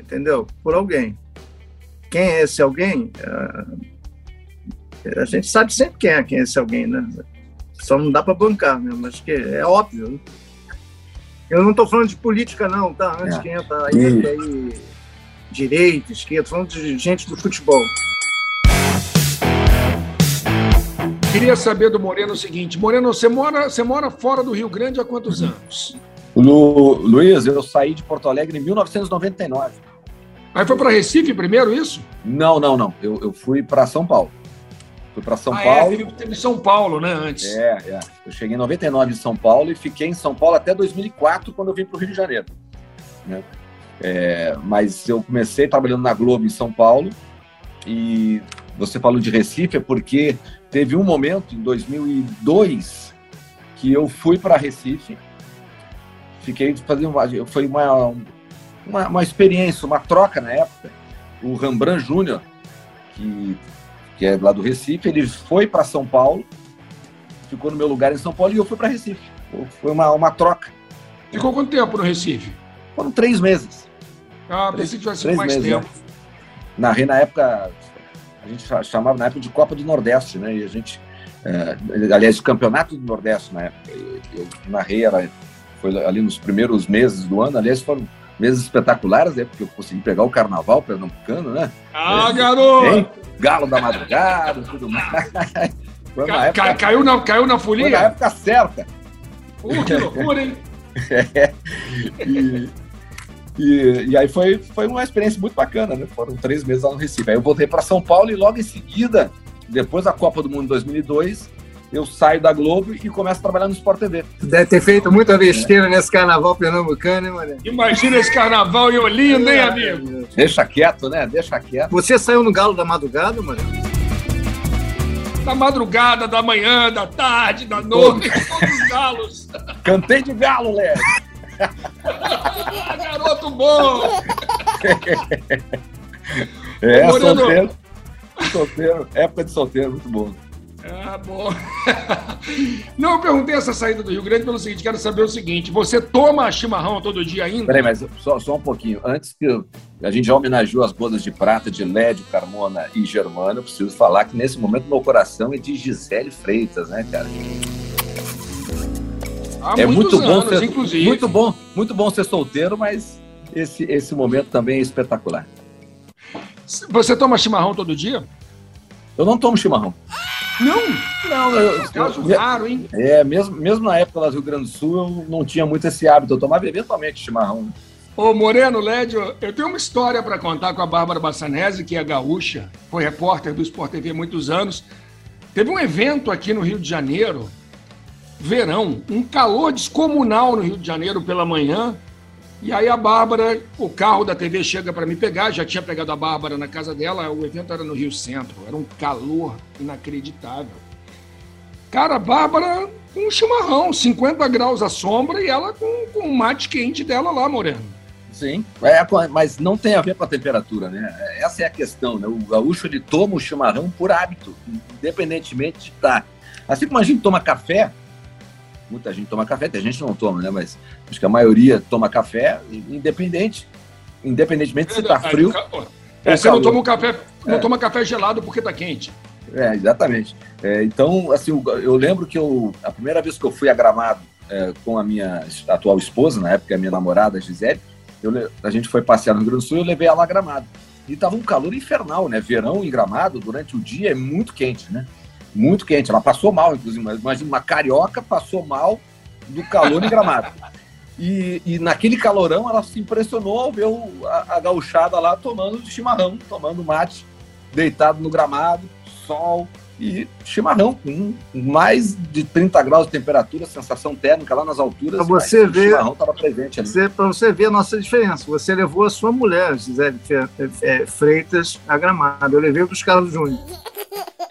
Entendeu? Por alguém. Quem é esse alguém? É, a gente sabe sempre quem é, quem é esse alguém, né? Só não dá para bancar mesmo, mas que é óbvio. Né? Eu não estou falando de política, não, tá? Antes é. que entra aí, e... aí direita, esquerda, falando de gente do futebol. Queria saber do Moreno o seguinte: Moreno, você mora, você mora fora do Rio Grande há quantos anos? Lu, Luiz, eu saí de Porto Alegre em 1999. Aí foi para Recife primeiro, isso? Não, não, não. Eu, eu fui para São Paulo. Fui para São ah, é? Paulo. É, teve São Paulo, né, antes. É, é. Eu cheguei em 99 em São Paulo e fiquei em São Paulo até 2004, quando eu vim para o Rio de Janeiro. Né? É, mas eu comecei trabalhando na Globo em São Paulo e você falou de Recife é porque teve um momento em 2002 que eu fui para Recife, fiquei fazendo uma, foi uma, uma, uma experiência, uma troca na época. O Rembrandt Júnior, que que é lá do Recife, ele foi para São Paulo, ficou no meu lugar em São Paulo e eu fui para Recife. Foi uma, uma troca. Ficou quanto tempo no Recife? Foram três meses. Ah, três, pensei que tivesse mais meses, tempo. Né? Narrei na época, a gente chamava na época de Copa do Nordeste, né? E a gente, é, aliás, Campeonato do Nordeste na época. Eu, eu narrei, era, foi ali nos primeiros meses do ano, aliás, foram meses espetaculares, né? Porque eu consegui pegar o carnaval pernambucano, né? Ah, é, garoto! Hein? Galo da madrugada tudo mais. Ca época, caiu, na, caiu na folia? Foi na época certa. Uh, que loucura, hein? é. E, e, e, aí foi, foi uma experiência muito bacana, né? Foram três meses lá no Recife. Aí eu voltei para São Paulo e logo em seguida, depois da Copa do Mundo 2002, eu saio da Globo e começo a trabalhar no Sport TV. Deve ter feito muita besteira é. nesse carnaval pernambucano, hein, mano? Imagina esse carnaval em Olinda, hein, amigo? Deixa quieto, né? Deixa quieto. Você saiu no galo da madrugada, mano? Da madrugada, da manhã, da tarde, da noite, todos os galos. Cantei de galo, Léo. Garoto bom! é, solteiro. Solteiro, época de solteiro, muito bom. Ah, bom. Não, eu perguntei essa saída do Rio Grande pelo seguinte: quero saber o seguinte: você toma chimarrão todo dia ainda? Peraí, mas só, só um pouquinho. Antes que eu, a gente já homenageou as bodas de prata de Lédio, Carmona e Germano, eu preciso falar que nesse momento meu coração é de Gisele Freitas, né, cara? Há é muito bom anos, ser, inclusive. muito bom, muito bom ser solteiro, mas esse, esse momento também é espetacular. Você toma chimarrão todo dia? Eu não tomo chimarrão. Não? Não, eu, caso eu, raro, hein? É, mesmo, mesmo na época lá do Rio Grande do Sul, eu não tinha muito esse hábito. Eu tomava eventualmente chimarrão. Ô, Moreno, Lédio, eu tenho uma história para contar com a Bárbara Bassanese, que é gaúcha, foi repórter do Sport TV há muitos anos. Teve um evento aqui no Rio de Janeiro, verão, um calor descomunal no Rio de Janeiro pela manhã. E aí a Bárbara, o carro da TV chega para me pegar, já tinha pegado a Bárbara na casa dela, o evento era no Rio Centro, era um calor inacreditável. Cara, a Bárbara com um chimarrão, 50 graus à sombra e ela com, com o mate quente dela lá, Moreno. Sim, é, mas não tem a ver com a temperatura, né? Essa é a questão, né? O gaúcho ele toma o chimarrão por hábito, independentemente de estar. Assim como a gente toma café, muita gente toma café, tem gente que não toma, né? Mas acho que a maioria toma café, independente, independentemente se está frio. É, você não toma um café, não é. toma café gelado porque está quente. É, exatamente. É, então, assim, eu lembro que eu, a primeira vez que eu fui a Gramado é, com a minha atual esposa, na época a minha namorada, Gisele, eu, a gente foi passear no Rio Grande do Sul e eu levei ela a Gramado. e tava um calor infernal, né? Verão em Gramado, durante o dia, é muito quente, né? Muito quente. Ela passou mal, inclusive. Imagina, uma carioca passou mal do calor em Gramado. E, e, naquele calorão ela se impressionou ao ver o, a, a gauchada lá tomando chimarrão, tomando mate, deitado no gramado, sol e chimarrão, com mais de 30 graus de temperatura, sensação térmica lá nas alturas. Para você ver, o chimarrão estava presente ali. Para você ver a nossa diferença. Você levou a sua mulher, Gisele Freitas, a gramado. Eu levei para os Carlos Júnior.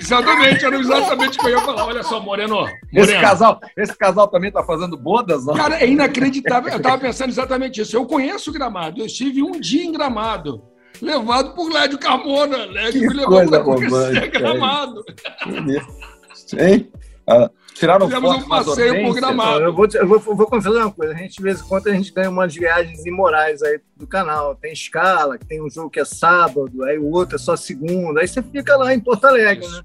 Exatamente, era exatamente o que eu ia falar. Olha só, Moreno. Moreno. Esse casal, esse casal também está fazendo bodas, não? Cara, é inacreditável. Eu estava pensando exatamente isso. Eu conheço o Gramado. Eu estive um dia em Gramado, levado por Lédio Carmona. Lédio que me levou para conhecer Gramado. Hein? Ah, tiraram Fizemos um passeio por Gramado. Eu vou, eu vou, vou confessar uma coisa. A gente, de vez em quando, a gente ganha umas viagens imorais aí do canal. Tem escala, tem um jogo que é sábado, aí o outro é só segunda. Aí você fica lá em Porto Alegre, Isso. né?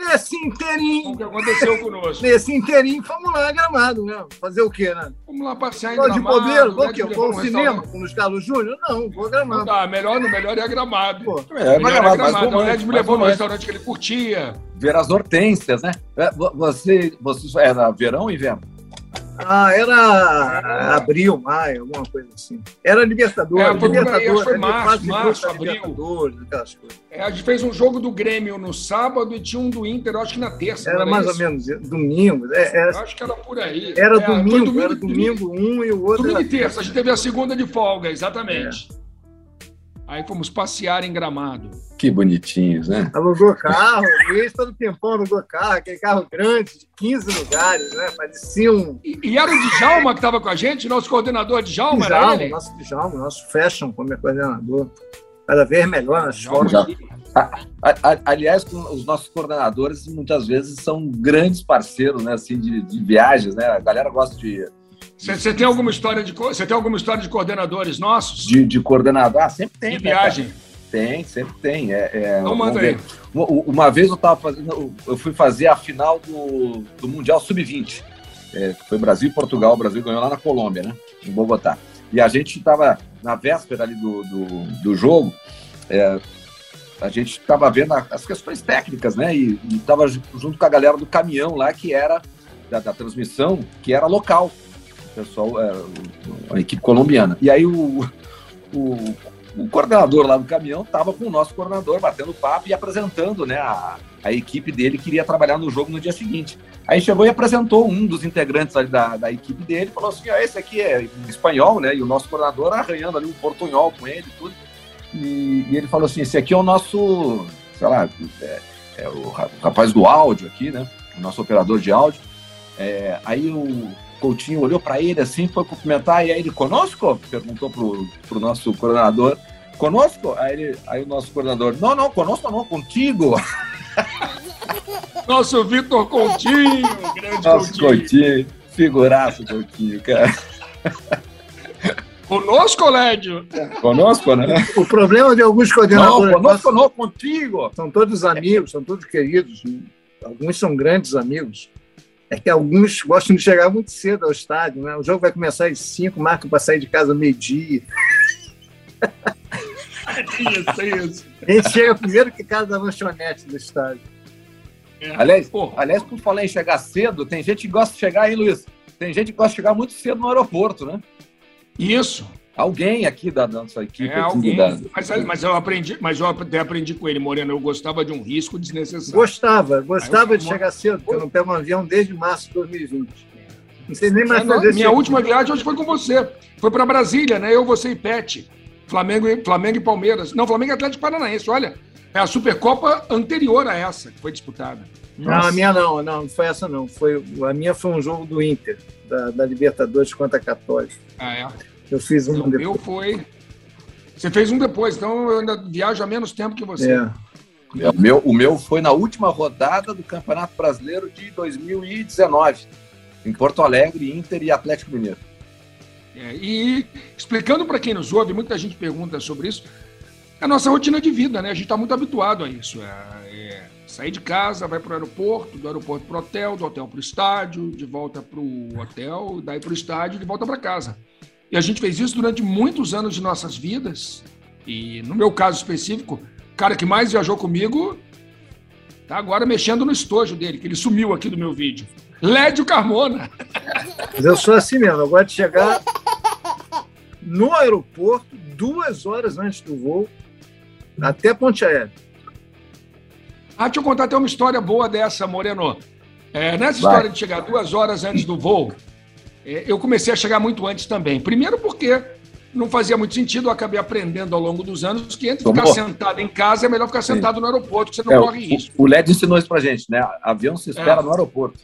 Nesse inteirinho. O que aconteceu conosco? Nesse inteirinho, fomos lá gramado, né? Fazer o quê, né? Vamos lá passear em Pode gramado. de bobeira, vou né, o quê? Vou ao cinema com os Carlos Júnior? Não, vou gramado. Não dá, melhor, melhor é gramado. Pô, É, melhor Gramado, é mais gramado. O romântico, Lédio me mais levou no restaurante que ele curtia. Ver as hortênsias, né? É, vo- Você, você era verão ou inverno? Ah, era abril, maio, alguma coisa assim. Era Libertadores. É, Libertadores, foi ali, março, março, abril. É, a gente fez um jogo do Grêmio no sábado e tinha um do Inter, acho que na terça. Era não mais ou isso? menos domingo. é, é, acho que era por aí. era É, foi domingo, era domingo um e o outro Domingo era e terça, a gente teve a segunda de folga, exatamente. É. Aí fomos passear em Gramado. Que bonitinhos, né? Alugou carro, Luiz todo tempão alugou carro, aquele carro grande, de 15 lugares, né? Parecia um E, e era o Djalma que estava com a gente, nosso coordenador Djalma, era Djalma, ele? nosso Djalma, nosso fashion como coordenador. Cada vez melhor nas a- aliás, os nossos coordenadores muitas vezes são grandes parceiros, né? Assim, de, de viagens, né? A galera gosta de, Você tem alguma história de você tem alguma história de coordenadores nossos? de, de coordenador. Ah, sempre tem. De né, viagem? Tem, sempre tem. É, é, Então vamos manda aí. Uma, uma vez eu tava fazendo, eu fui fazer a final do, do Mundial Sub-20. É, foi Brasil e Portugal. O Brasil ganhou lá na Colômbia, né? Em Bogotá. E a gente estava na véspera ali do, do, do jogo. é, a gente estava vendo a- as questões técnicas, né? E estava junto com a galera do caminhão lá, que era da, da transmissão, que era local. Pessoal, é, o- a equipe colombiana. E aí o, o, o coordenador lá do caminhão estava com o nosso coordenador batendo papo e apresentando né, a, a equipe dele que iria trabalhar no jogo no dia seguinte. Aí chegou e apresentou um dos integrantes da, da equipe dele, falou assim: ó, esse aqui é espanhol, né? E o nosso coordenador arranhando ali um portunhol com ele e tudo. E, e ele falou assim: esse aqui é o nosso, sei lá, é, é o ra- rapaz do áudio aqui, né? O nosso operador de áudio. É, aí o Coutinho olhou para ele assim, foi cumprimentar, e aí ele, conosco? Perguntou pro, pro nosso coordenador. Conosco? Aí, ele, aí o nosso coordenador, não, não, conosco não, contigo. Nosso Vitor Coutinho, grande Nosso Coutinho. Coutinho, figuraço Coutinho, cara. Conosco, Lédio? Conosco, né? O problema de alguns Não, coordenadores conosco não, contigo. são todos amigos, são todos queridos, alguns são grandes amigos. É que alguns gostam de chegar muito cedo ao estádio, né? O jogo vai começar às 5, marca para sair de casa meio-dia. Isso, isso. A gente chega primeiro que casa da lanchonete do estádio. É. Aliás, Pô, aliás, por falar em chegar cedo, tem gente que gosta de chegar aí, Luiz. Tem gente que gosta de chegar muito cedo no aeroporto, né? isso. Alguém aqui da nossa equipe. É aqui alguém. da- Mas, mas eu aprendi, mas eu até aprendi com ele, Moreno. Eu gostava de um risco desnecessário. Gostava, gostava eu- de chegar cedo, porque eu não pego um avião desde março de 2020. Não sei nem mais É, não, fazer minha esse- última viagem hoje foi com você. Foi para Brasília, né? Eu, você e Pet. Flamengo, e- Flamengo e Palmeiras. Não, Flamengo e Atlético Paranaense. Olha, é a Supercopa anterior a essa que foi disputada. Não, a minha não, não, não foi essa não. Foi, a minha foi um jogo do Inter, da, da Libertadores contra a Católica. Ah, é. Eu fiz um O meu foi. Você fez um depois, então eu ainda viajo há menos tempo que você. É. É, o, meu, o meu foi na última rodada do Campeonato Brasileiro de 2019, em Porto Alegre, Inter e Atlético Mineiro. É, e explicando para quem nos ouve, muita gente pergunta sobre isso, é a nossa rotina de vida, né? A gente está muito habituado a isso. É, é sair de casa, vai para o aeroporto, do aeroporto para o hotel, do hotel para o estádio, de volta para o hotel, daí para o estádio, de volta para casa. E a gente fez isso durante muitos anos de nossas vidas E no meu caso específico, o cara que mais viajou comigo tá agora mexendo no estojo dele, que ele sumiu aqui do meu vídeo. Lédio Carmona. Mas eu sou assim mesmo, eu gosto de chegar no aeroporto duas horas antes do voo, até Ponte Aérea. Ah, deixa eu contar até uma história boa dessa, Moreno. É, nessa Vai. história de chegar duas horas antes do voo, eu comecei a chegar muito antes também. Primeiro porque não fazia muito sentido, eu acabei aprendendo ao longo dos anos que entre ficar sentado em casa é melhor ficar sentado Sim. no aeroporto, que você não é, corre risco. O LED ensinou isso pra gente, né? Avião se espera é. no aeroporto.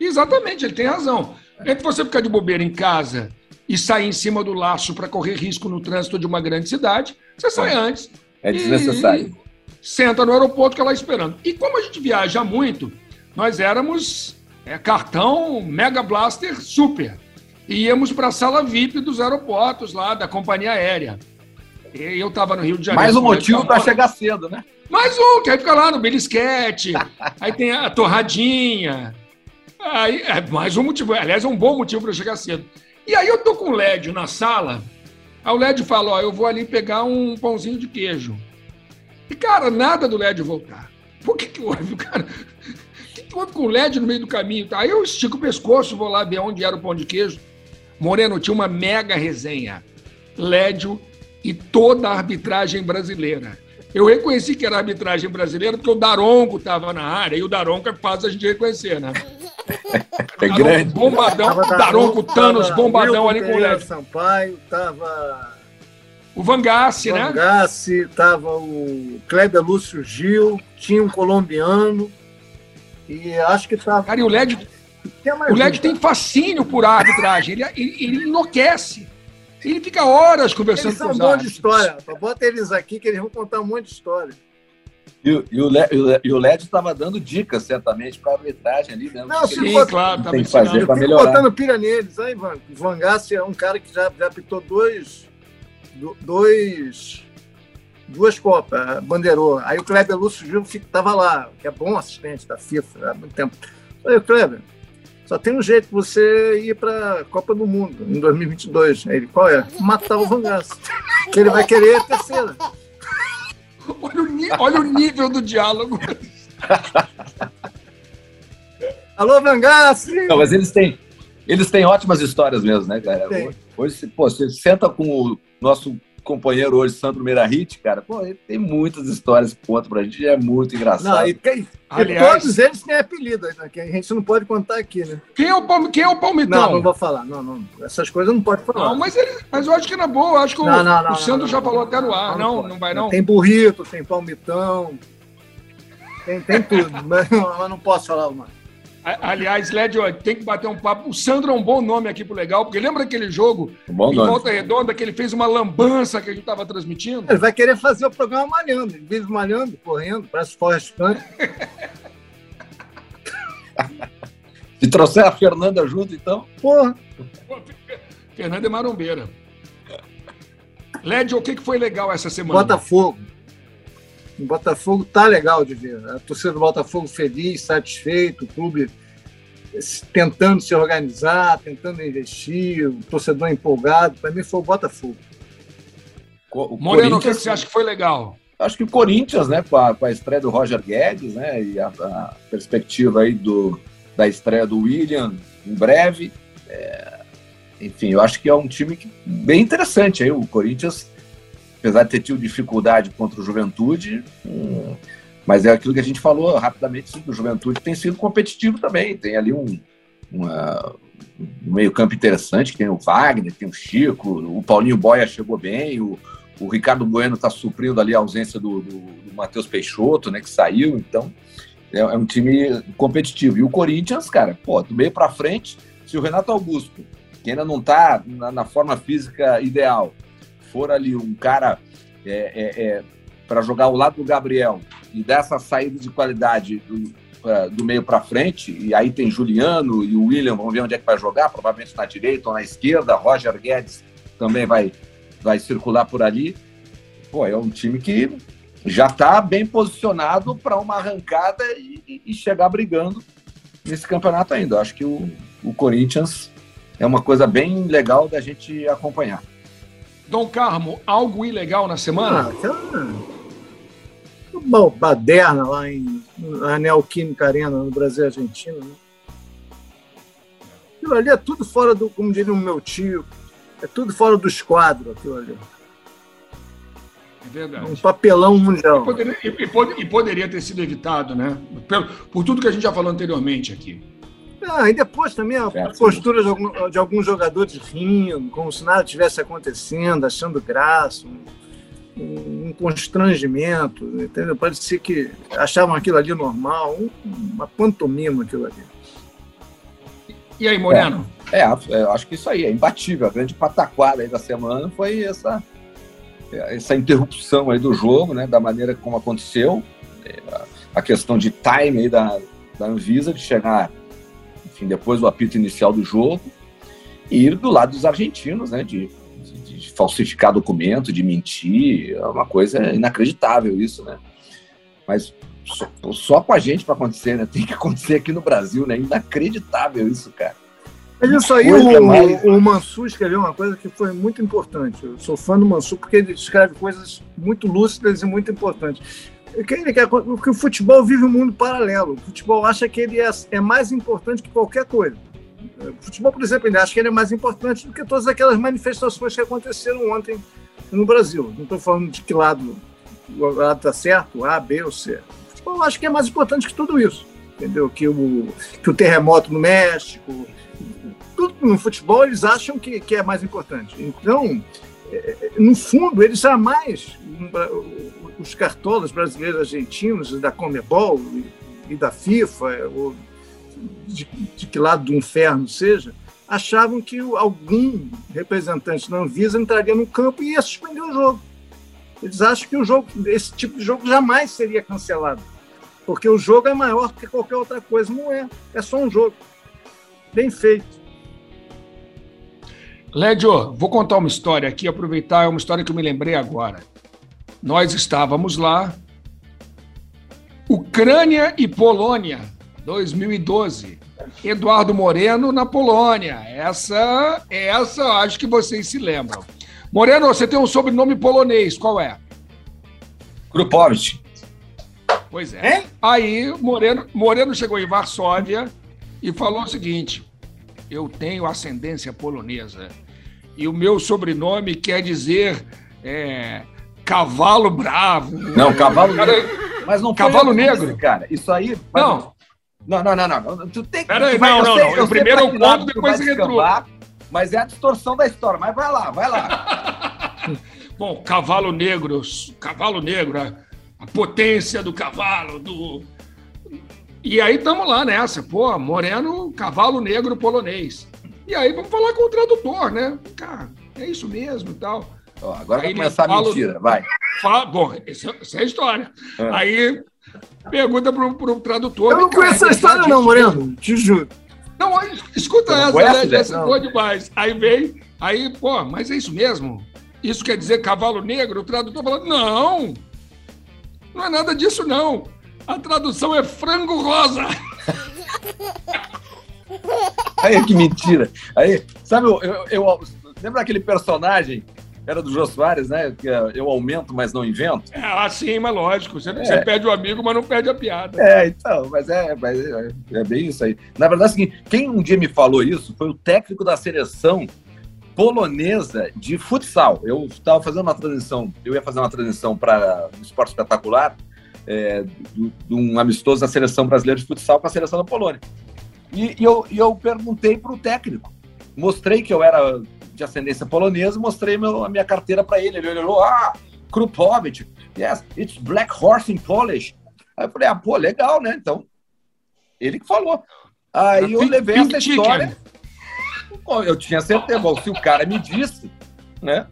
Exatamente, ele tem razão. Entre você ficar de bobeira em casa e sair em cima do laço para correr risco no trânsito de uma grande cidade, você sai é. antes. É desnecessário. Senta no aeroporto que é lá esperando. E como a gente viaja muito, nós éramos é, cartão Mega Blaster Super. E íamos para a sala VIP dos aeroportos lá da companhia aérea. E eu estava no Rio de Janeiro. Mais um motivo para chegar cedo, né? Mais um, que aí fica lá no belisquete, aí tem a torradinha. Aí, é mais um motivo, aliás, é um bom motivo para chegar cedo. E aí eu tô com o LED na sala, aí o LED fala, ó, eu vou ali pegar um pãozinho de queijo. E, cara, nada do LED voltar. Por que que houve, cara? O que, houve com o LED no meio do caminho? Aí eu estico o pescoço, vou lá ver onde era o pão de queijo. Moreno, tinha uma mega resenha. Lédio e toda a arbitragem brasileira. Eu reconheci que era arbitragem brasileira porque o Daronco estava na área e o Daronco é fácil a gente reconhecer, né? É grande. Bombadão, Daronco, Thanos, bombadão ali com o Lédio. Sampaio, tava o Vangassi, né? Vangassi, tava o Kleber Lúcio Gil, tinha um colombiano e acho que tava... Cara, e o LED o LED tem fascínio por arbitragem, ele, ele, ele, enlouquece. Ele fica horas conversando eles com os árbitros. de história. Bota eles aqui que eles vão contar um monte de história. E, e, o, LED, e o LED estava dando dicas, certamente, para a arbitragem ali mesmo. Não, sim, bota, claro. Tem que fazer para melhorar. botando pilha neles. Aí, Ivan, o Van Gassi é um cara que já, já apitou dois, dois, duas Copas, bandeirou. Aí o Kleber Lúcio Gil estava lá, que é bom assistente da FIFA há muito tempo. Aí, Kleber, só tem um jeito de você ir para a Copa do Mundo em 2022. Ele, qual é? Matar o Van que ele vai querer a terceira. Olha o, olha o nível do diálogo. Alô, Vangassi! Não, mas eles têm, eles têm ótimas histórias mesmo, né, cara? Hoje, hoje, pô, você senta com o nosso companheiro hoje, Sandro Merahit, cara, pô, ele tem muitas histórias que conta pra gente, é muito engraçado. Não, e, e, Aliás, todos eles têm apelido, né, que a gente não pode contar aqui, né? Quem é o, Palme, quem é o Palmitão? Não, não vou falar, não, não. Essas coisas não pode falar. Não, mas, ele, mas eu acho que na boa, acho que o, não, não, o Sandro já falou até no ar. Não, não, vai não. Tem burrito, tem palmitão, tem, tem tudo, mas eu não posso falar mais. Aliás, Led, tem que bater um papo. O Sandro é um bom nome aqui pro legal, porque lembra aquele jogo bom em Volta Redonda que ele fez uma lambança que a gente estava transmitindo? Ele vai querer fazer o programa malhando. Ele vive malhando, correndo, parece Forrest Gump. Se trouxer a Fernanda junto, então. Porra. Fernanda é marombeira. Led, o que foi legal essa semana? Botafogo. O Botafogo tá legal de ver. A torcida do Botafogo feliz, satisfeito, o clube tentando se organizar, tentando investir, o torcedor empolgado. Para mim foi o Botafogo. O Moreno, o que você acha que foi legal? Acho que o Corinthians, né, com a, com a estreia do Roger Guedes, né, e a, a, perspectiva aí do, da estreia do William em breve. É, enfim, eu acho que é um time que, bem interessante aí. O Corinthians apesar de ter tido dificuldade contra o Juventude, hum, mas é aquilo que a gente falou rapidamente, o Juventude tem sido competitivo também, tem ali um, uma, um meio campo interessante, tem o Wagner, tem o Chico, o Paulinho Boia chegou bem, o, o Ricardo Bueno está suprindo ali a ausência do, do, do Matheus Peixoto, né, que saiu, então é, é, um time competitivo. E o Corinthians, cara, pô, do meio para frente, se o Renato Augusto, que ainda não está na, na forma física ideal, for ali um cara é, é, é para jogar ao lado do Gabriel e dessa saída de qualidade do, uh, do meio para frente, e aí tem Juliano e o William, vamos ver onde é que vai jogar, provavelmente na direita ou na esquerda, Roger Guedes também vai, vai circular por ali. Pô, é um time que já está bem posicionado para uma arrancada e, e, chegar brigando nesse campeonato ainda. Acho que o, o Corinthians é uma coisa bem legal da gente acompanhar. Tom Carmo, algo ilegal na semana? Ah, uma baderna lá em na Neoquímica Arena, no Brasil e Argentina. Né? Aquilo ali é tudo fora do, como diria o meu tio, é tudo fora do esquadro, aquilo ali. É verdade. Um papelão mundial. E poderia, e, e, e poderia ter sido evitado, né? Por, por, tudo que a gente já falou anteriormente aqui. Ah, e depois também a é, postura de, algum, de, alguns jogadores rindo, como se nada tivesse acontecendo, achando graça, um, um constrangimento, entendeu? Parecia que achavam aquilo ali normal, um, uma pantomima aquilo ali. E aí, Moreno? É, é, eu acho que isso aí é imbatível. A grande pataquada aí da semana foi essa, essa interrupção aí do jogo, né? Da maneira como aconteceu. É, a questão de time aí da, da Anvisa de chegar enfim, depois do apito inicial do jogo, e ir do lado dos argentinos, né, de, de, de falsificar documento, de mentir, é uma coisa inacreditável isso, né? Mas só, só com a gente para acontecer, né? Tem que acontecer aqui no Brasil, né? Inacreditável isso, cara. Mas isso aí, o, mais... o Mansur escreveu uma coisa que foi muito importante. Eu sou fã do Mansur porque ele escreve coisas muito lúcidas e muito importantes. Ele quer, porque o futebol vive um mundo paralelo. O futebol acha que ele é, é mais importante que qualquer coisa. O futebol, por exemplo, ele acha que ele é mais importante do que todas aquelas manifestações que aconteceram ontem no Brasil. Não estou falando de que lado o lado está certo, A, B ou C. O futebol acha que é mais importante que tudo isso. Entendeu? Que o, que o terremoto no México. Tudo no futebol eles acham que, que é mais importante. Então, é, no fundo, eles jamais os cartolas brasileiros argentinos da Comebol e da FIFA, ou de, de que lado do inferno seja, achavam que algum representante da Anvisa entraria no campo e ia suspender o jogo. Eles acham que o jogo, esse tipo de jogo jamais seria cancelado, porque o jogo é maior que qualquer outra coisa. Não é, é só um jogo. Bem feito. Lédio, vou contar uma história aqui, aproveitar, é uma história que eu me lembrei agora. Nós estávamos lá, Ucrânia e Polônia, 2012. Eduardo Moreno na Polônia. Essa, essa acho que vocês se lembram. Moreno, você tem um sobrenome polonês, qual é? Grupovich. Pois é. Hein? Aí Moreno, Moreno chegou em Varsóvia e falou o seguinte: eu tenho ascendência polonesa e o meu sobrenome quer dizer é, Cavalo bravo. Não, cavalo cara, negro. Mas não Cavalo negro. cara. Isso aí. Não. Não, não, não, não. Tu tem que. Peraí, não, não, não. Primeiro eu conto, depois você. Mas é a distorção da história. Mas vai lá, vai lá. Bom, cavalo negro, cavalo negro, a, a potência do cavalo, do. E aí estamos lá nessa, pô, Moreno, cavalo negro polonês. E aí vamos falar com o tradutor, né? Cara, é isso mesmo e tal. Ó, agora aí vai começar fala, a mentira, vai. Fala, bom, essa, é a história. É. Aí pergunta para o tradutor. Eu não conheço essa história, não, Moreno, te juro. Não, escuta essa, conhece, né? essa boa demais. Aí vem, aí, pô, mas é isso mesmo? Isso quer dizer cavalo negro? O tradutor fala, não, não é nada disso, não. A tradução é frango rosa. Aí, que mentira. Aí, sabe, eu, eu, eu lembra aquele personagem era do Jô Soares, né? Que é, eu aumento, mas não invento. É, assim, mas lógico. Você, é. você perde o amigo, mas não perde a piada. É, então, mas é, mas é, é bem isso aí. Na verdade, é o seguinte, quem um dia me falou isso foi o técnico da seleção polonesa de futsal. Eu estava fazendo uma transição, eu ia fazer uma transição para um esporte espetacular, é, de, de um amistoso da seleção brasileira de futsal para a seleção da Polônia. E, e eu, e eu perguntei para o técnico, mostrei que eu era de ascendência polonesa, mostrei meu, a minha carteira para ele. Ele olhou, ah, Krupovich, yes, it's Black Horse in Polish. Aí eu falei, ah, pô, legal, né? Então, ele que falou. Aí eu levei essa história. Bom, eu tinha certeza, bom, se o cara me disse, né?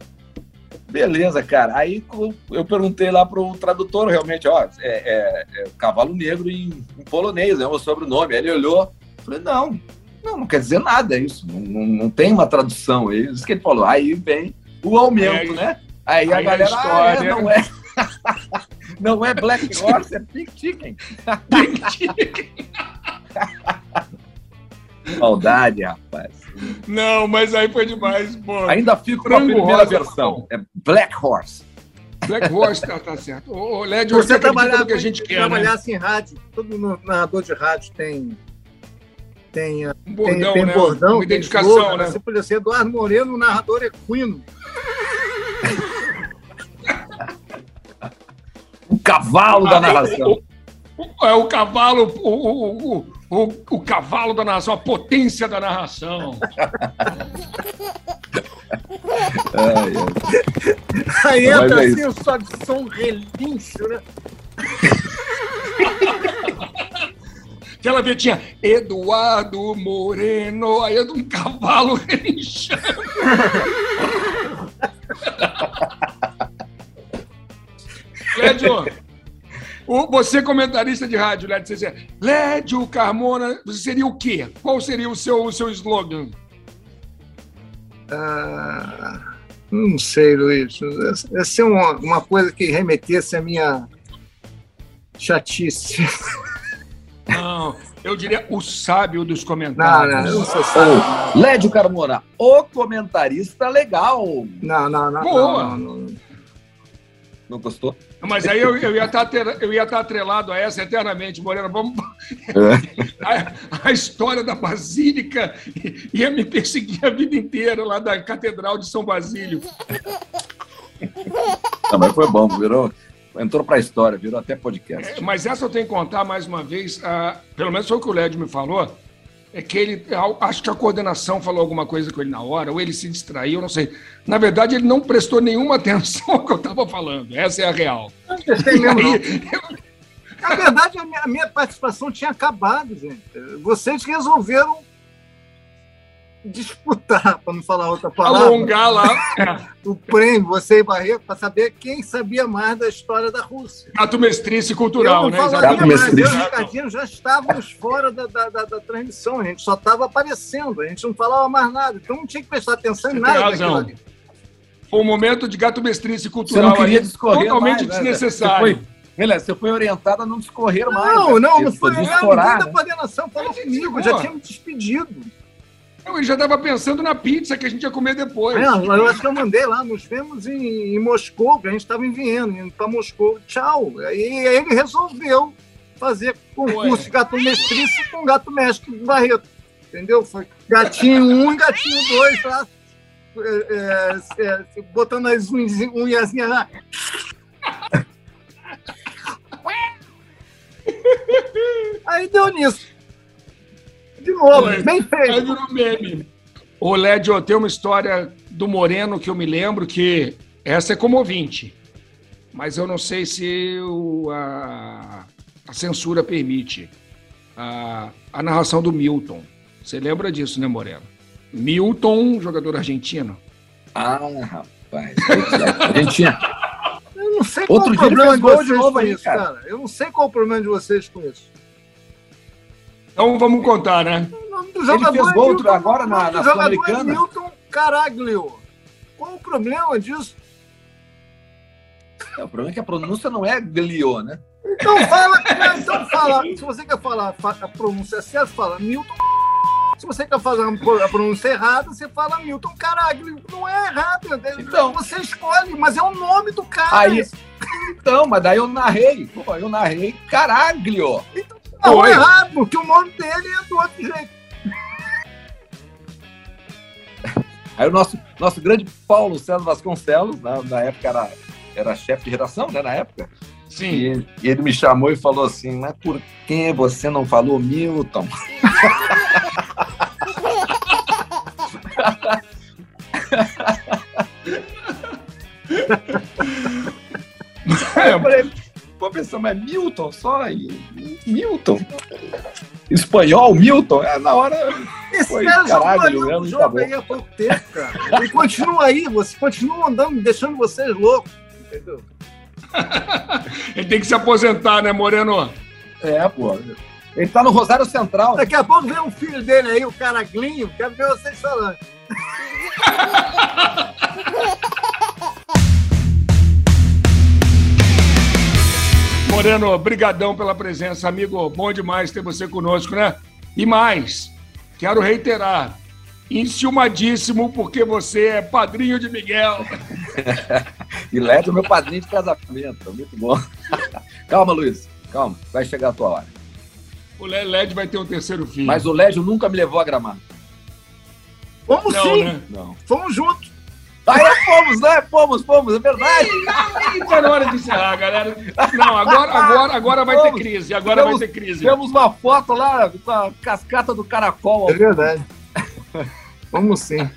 Beleza, cara. Aí eu perguntei lá pro tradutor, realmente, ó, é, é, é cavalo negro em, em polonês, é o sobrenome. Aí ele olhou, falei, não, não, não quer dizer nada isso. Não, não, não tem uma tradução. É isso que ele falou. Aí vem o aumento, é, né? Aí, aí a galera, a história... ah, é, não é. não é Black Horse, é Pink Chicken. Pink Chicken. Maldade, rapaz. Não, mas aí foi demais. Pô. Ainda fico com a primeira versão. É Black Horse. Black Horse tá, tá certo. Ô, ô, Led, Se você você trabalhar, no que a gente quer, né? trabalhasse em rádio, todo narrador de rádio tem tem, Um tem, bordão, tem né? bordão, Uma tem identificação, slogan, né? Você podia ser Eduardo Moreno, o narrador equino. O cavalo da Ah, narração. o- É o cavalo, o, o, o, o, o cavalo da narração, a potência da narração. Ai, ai. Aí Mas entra é assim, o sobe som um relincho, né? Aquela vetinha, Eduardo Moreno, aí é um cavalo relinchando. Lédio, o- você comentarista de rádio, Lédio, você dizia, Lédio Carmona, você seria o quê? Qual seria o seu, o seu slogan? Ah, não sei, Luiz. Essa é uma, uma coisa que remetesse à minha chatice. Não, eu diria o sábio dos Não, comentários. não, não sou sábio. Ô, Lédio Carmona, o comentarista legal. Não, não, não. Boa. não, não, não. Não gostou? Mas aí eu, eu ia estar atre- eu ia estar atrelado a essa eternamente, Moreno. Vamos... A, a história da Basílica ia me perseguir a vida inteira lá da Catedral de São Basílio. Não, mas foi bom, virou. Entrou pra história, virou até podcast. É, mas essa eu tenho que contar mais uma vez, ah, pelo menos foi o que o Led me falou, é que ele, acho que a coordenação falou alguma coisa com ele na hora, ou ele se distraiu, não sei. Na verdade, ele não prestou nenhuma atenção ao que eu estava falando, essa é a real. Não prestei mesmo, Na verdade, a minha, a minha participação tinha acabado, gente. Vocês resolveram disputar, para não falar outra palavra, alongar lá, o prêmio, você e Barreto, para saber quem sabia mais da história da Rússia. ato mestrice Eu cultural, não né? Exato, mais, eu e Ricardinho já estávamos fora da, da, da- da transmissão, a gente só estava aparecendo, a gente não falava mais nada, então não tinha que prestar atenção em Você nada tem daquilo razão. ali. Foi um momento de gato mestrice Você cultural não queria ali, discorrer totalmente mais, né? desnecessário. Você foi, Melhor, você foi orientado a não discorrer mais. Não, né? não, Porque não foi. Eu estourar, da né? coordenação falou comigo, já tinha me despedido. Não, ele já estava pensando na pizza que a gente ia comer depois. É, eu acho que eu mandei lá, nos vemos em, em Moscou, que a gente estava em Viena, indo para Moscou, tchau. Aí ele resolveu fazer concurso Ué. de gato mestrice com gato mestre do Barreto. Entendeu? Foi gatinho 1 um e gatinho 2 lá, é, é, é, botando as unhas- unhazinhas lá. Aí deu nisso. De novo, Ué. bem Aí feito. virou meme. Ô, Lédio, tem uma história do Moreno que eu me lembro que essa é como ouvinte. Mas eu não sei se o- a, a censura permite. A, a narração do Milton. Você lembra disso, né, Moreno? Milton, jogador argentino. Ah, rapaz. A gente tinha. Eu não sei Outro qual o dia ele problema de vocês novo com aí, isso, cara. cara. Eu não sei qual o problema de vocês com isso. Então vamos contar, né? O nome do Ele jogador fez é gol Milton, agora o na- nome do na jogador é Sul-Americana. Milton Caraglio. Qual o problema disso? O problema é que a pronúncia não é Glio, né? Então fala, então fala. Se você quer falar fa- a pronúncia certa, fala Milton. Se você quer fazer a pronúncia errada, você fala Milton Caraglio. Não é errado. é- Então. Você escolhe, mas é o nome do cara. Aí, então, mas daí eu narrei. Pô, eu narrei Caraglio. Não, é errado, porque o nome dele é do outro jeito. Aí o nosso, nosso grande Paulo César Vasconcelos, na, na época era, era chefe de redação, né, na época, Sim. e, ele- e ele me chamou e falou assim, mas por que você não falou Milton? Aí eu falei, pô, pensando, mas Milton só? E- Milton? Espanhol, Milton? É, na hora Esse Foi, cara jogou caralho, Juliano, um tá jogo aí há pouco tempo, cara. Ele continua aí, você continua andando, deixando vocês loucos. Entendeu? Ele tem que se aposentar, né, Moreno? É, pô. Ele tá no Rosário Central. Daqui a pouco vem um filho dele aí, o Caraglinho, quero ver vocês falando. Moreno, brigadão pela presença, amigo. Bom demais ter você conosco, né? E mais, quero reiterar, enciumadíssimo porque você é padrinho de Miguel. e Lédio é meu padrinho de casamento. Muito bom. calma, Luiz. Calma. Vai chegar a tua hora. O Lédio vai ter um terceiro filho. Mas o Lédio nunca me levou a gramado. Fomos não, sim. Né? Não. Fomos juntos. Ah, é, fomos, né? Fomos, fomos, é verdade. Tá na hora de encerrar, galera. Não, agora, agora, agora vai ter crise. Agora temos, vai ter crise. Temos uma foto lá com a cascata do caracol. É verdade. Vamos sim.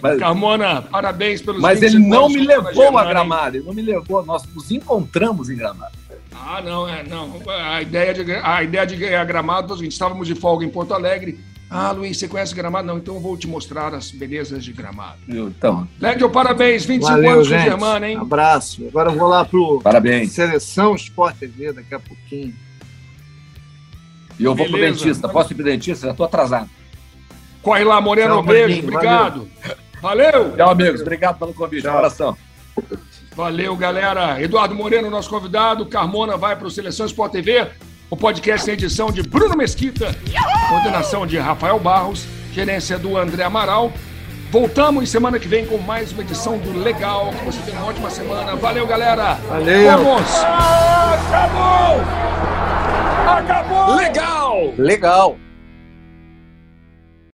Mas, Carmona, parabéns pelos Mas ele não me levou a Gramado, ele não me levou, nós nos encontramos em Gramado. Ah, não, é, não. A ideia de, a ideia de ganhar Gramado, a gente estávamos de folga em Porto Alegre. Ah, Luiz, você conhece Gramado? Não, então eu vou te mostrar as belezas de Gramado. Então. Lédio, parabéns, 25 Valeu, anos de Germana, hein? Abraço. Agora eu vou lá pro parabéns. Seleção Sport TV daqui a pouquinho. E eu vou Beleza. pro dentista. Posso ir pro dentista? Já tô atrasado. Corre lá, Moreno. Tchau, beijo, obrigado. Valeu. valeu. Tchau, amigos. Obrigado pelo convite. Tchau. Um abração. Valeu, galera. Eduardo Moreno, nosso convidado. Carmona vai para o Seleção Sport TV. O podcast tem edição de Bruno Mesquita, coordenação de Rafael Barros, gerência do André Amaral. Voltamos semana que vem com mais uma edição do Legal. Que você tenha uma ótima semana. Valeu, galera. Valeu. Vamos. acabou! Acabou! Legal! Legal!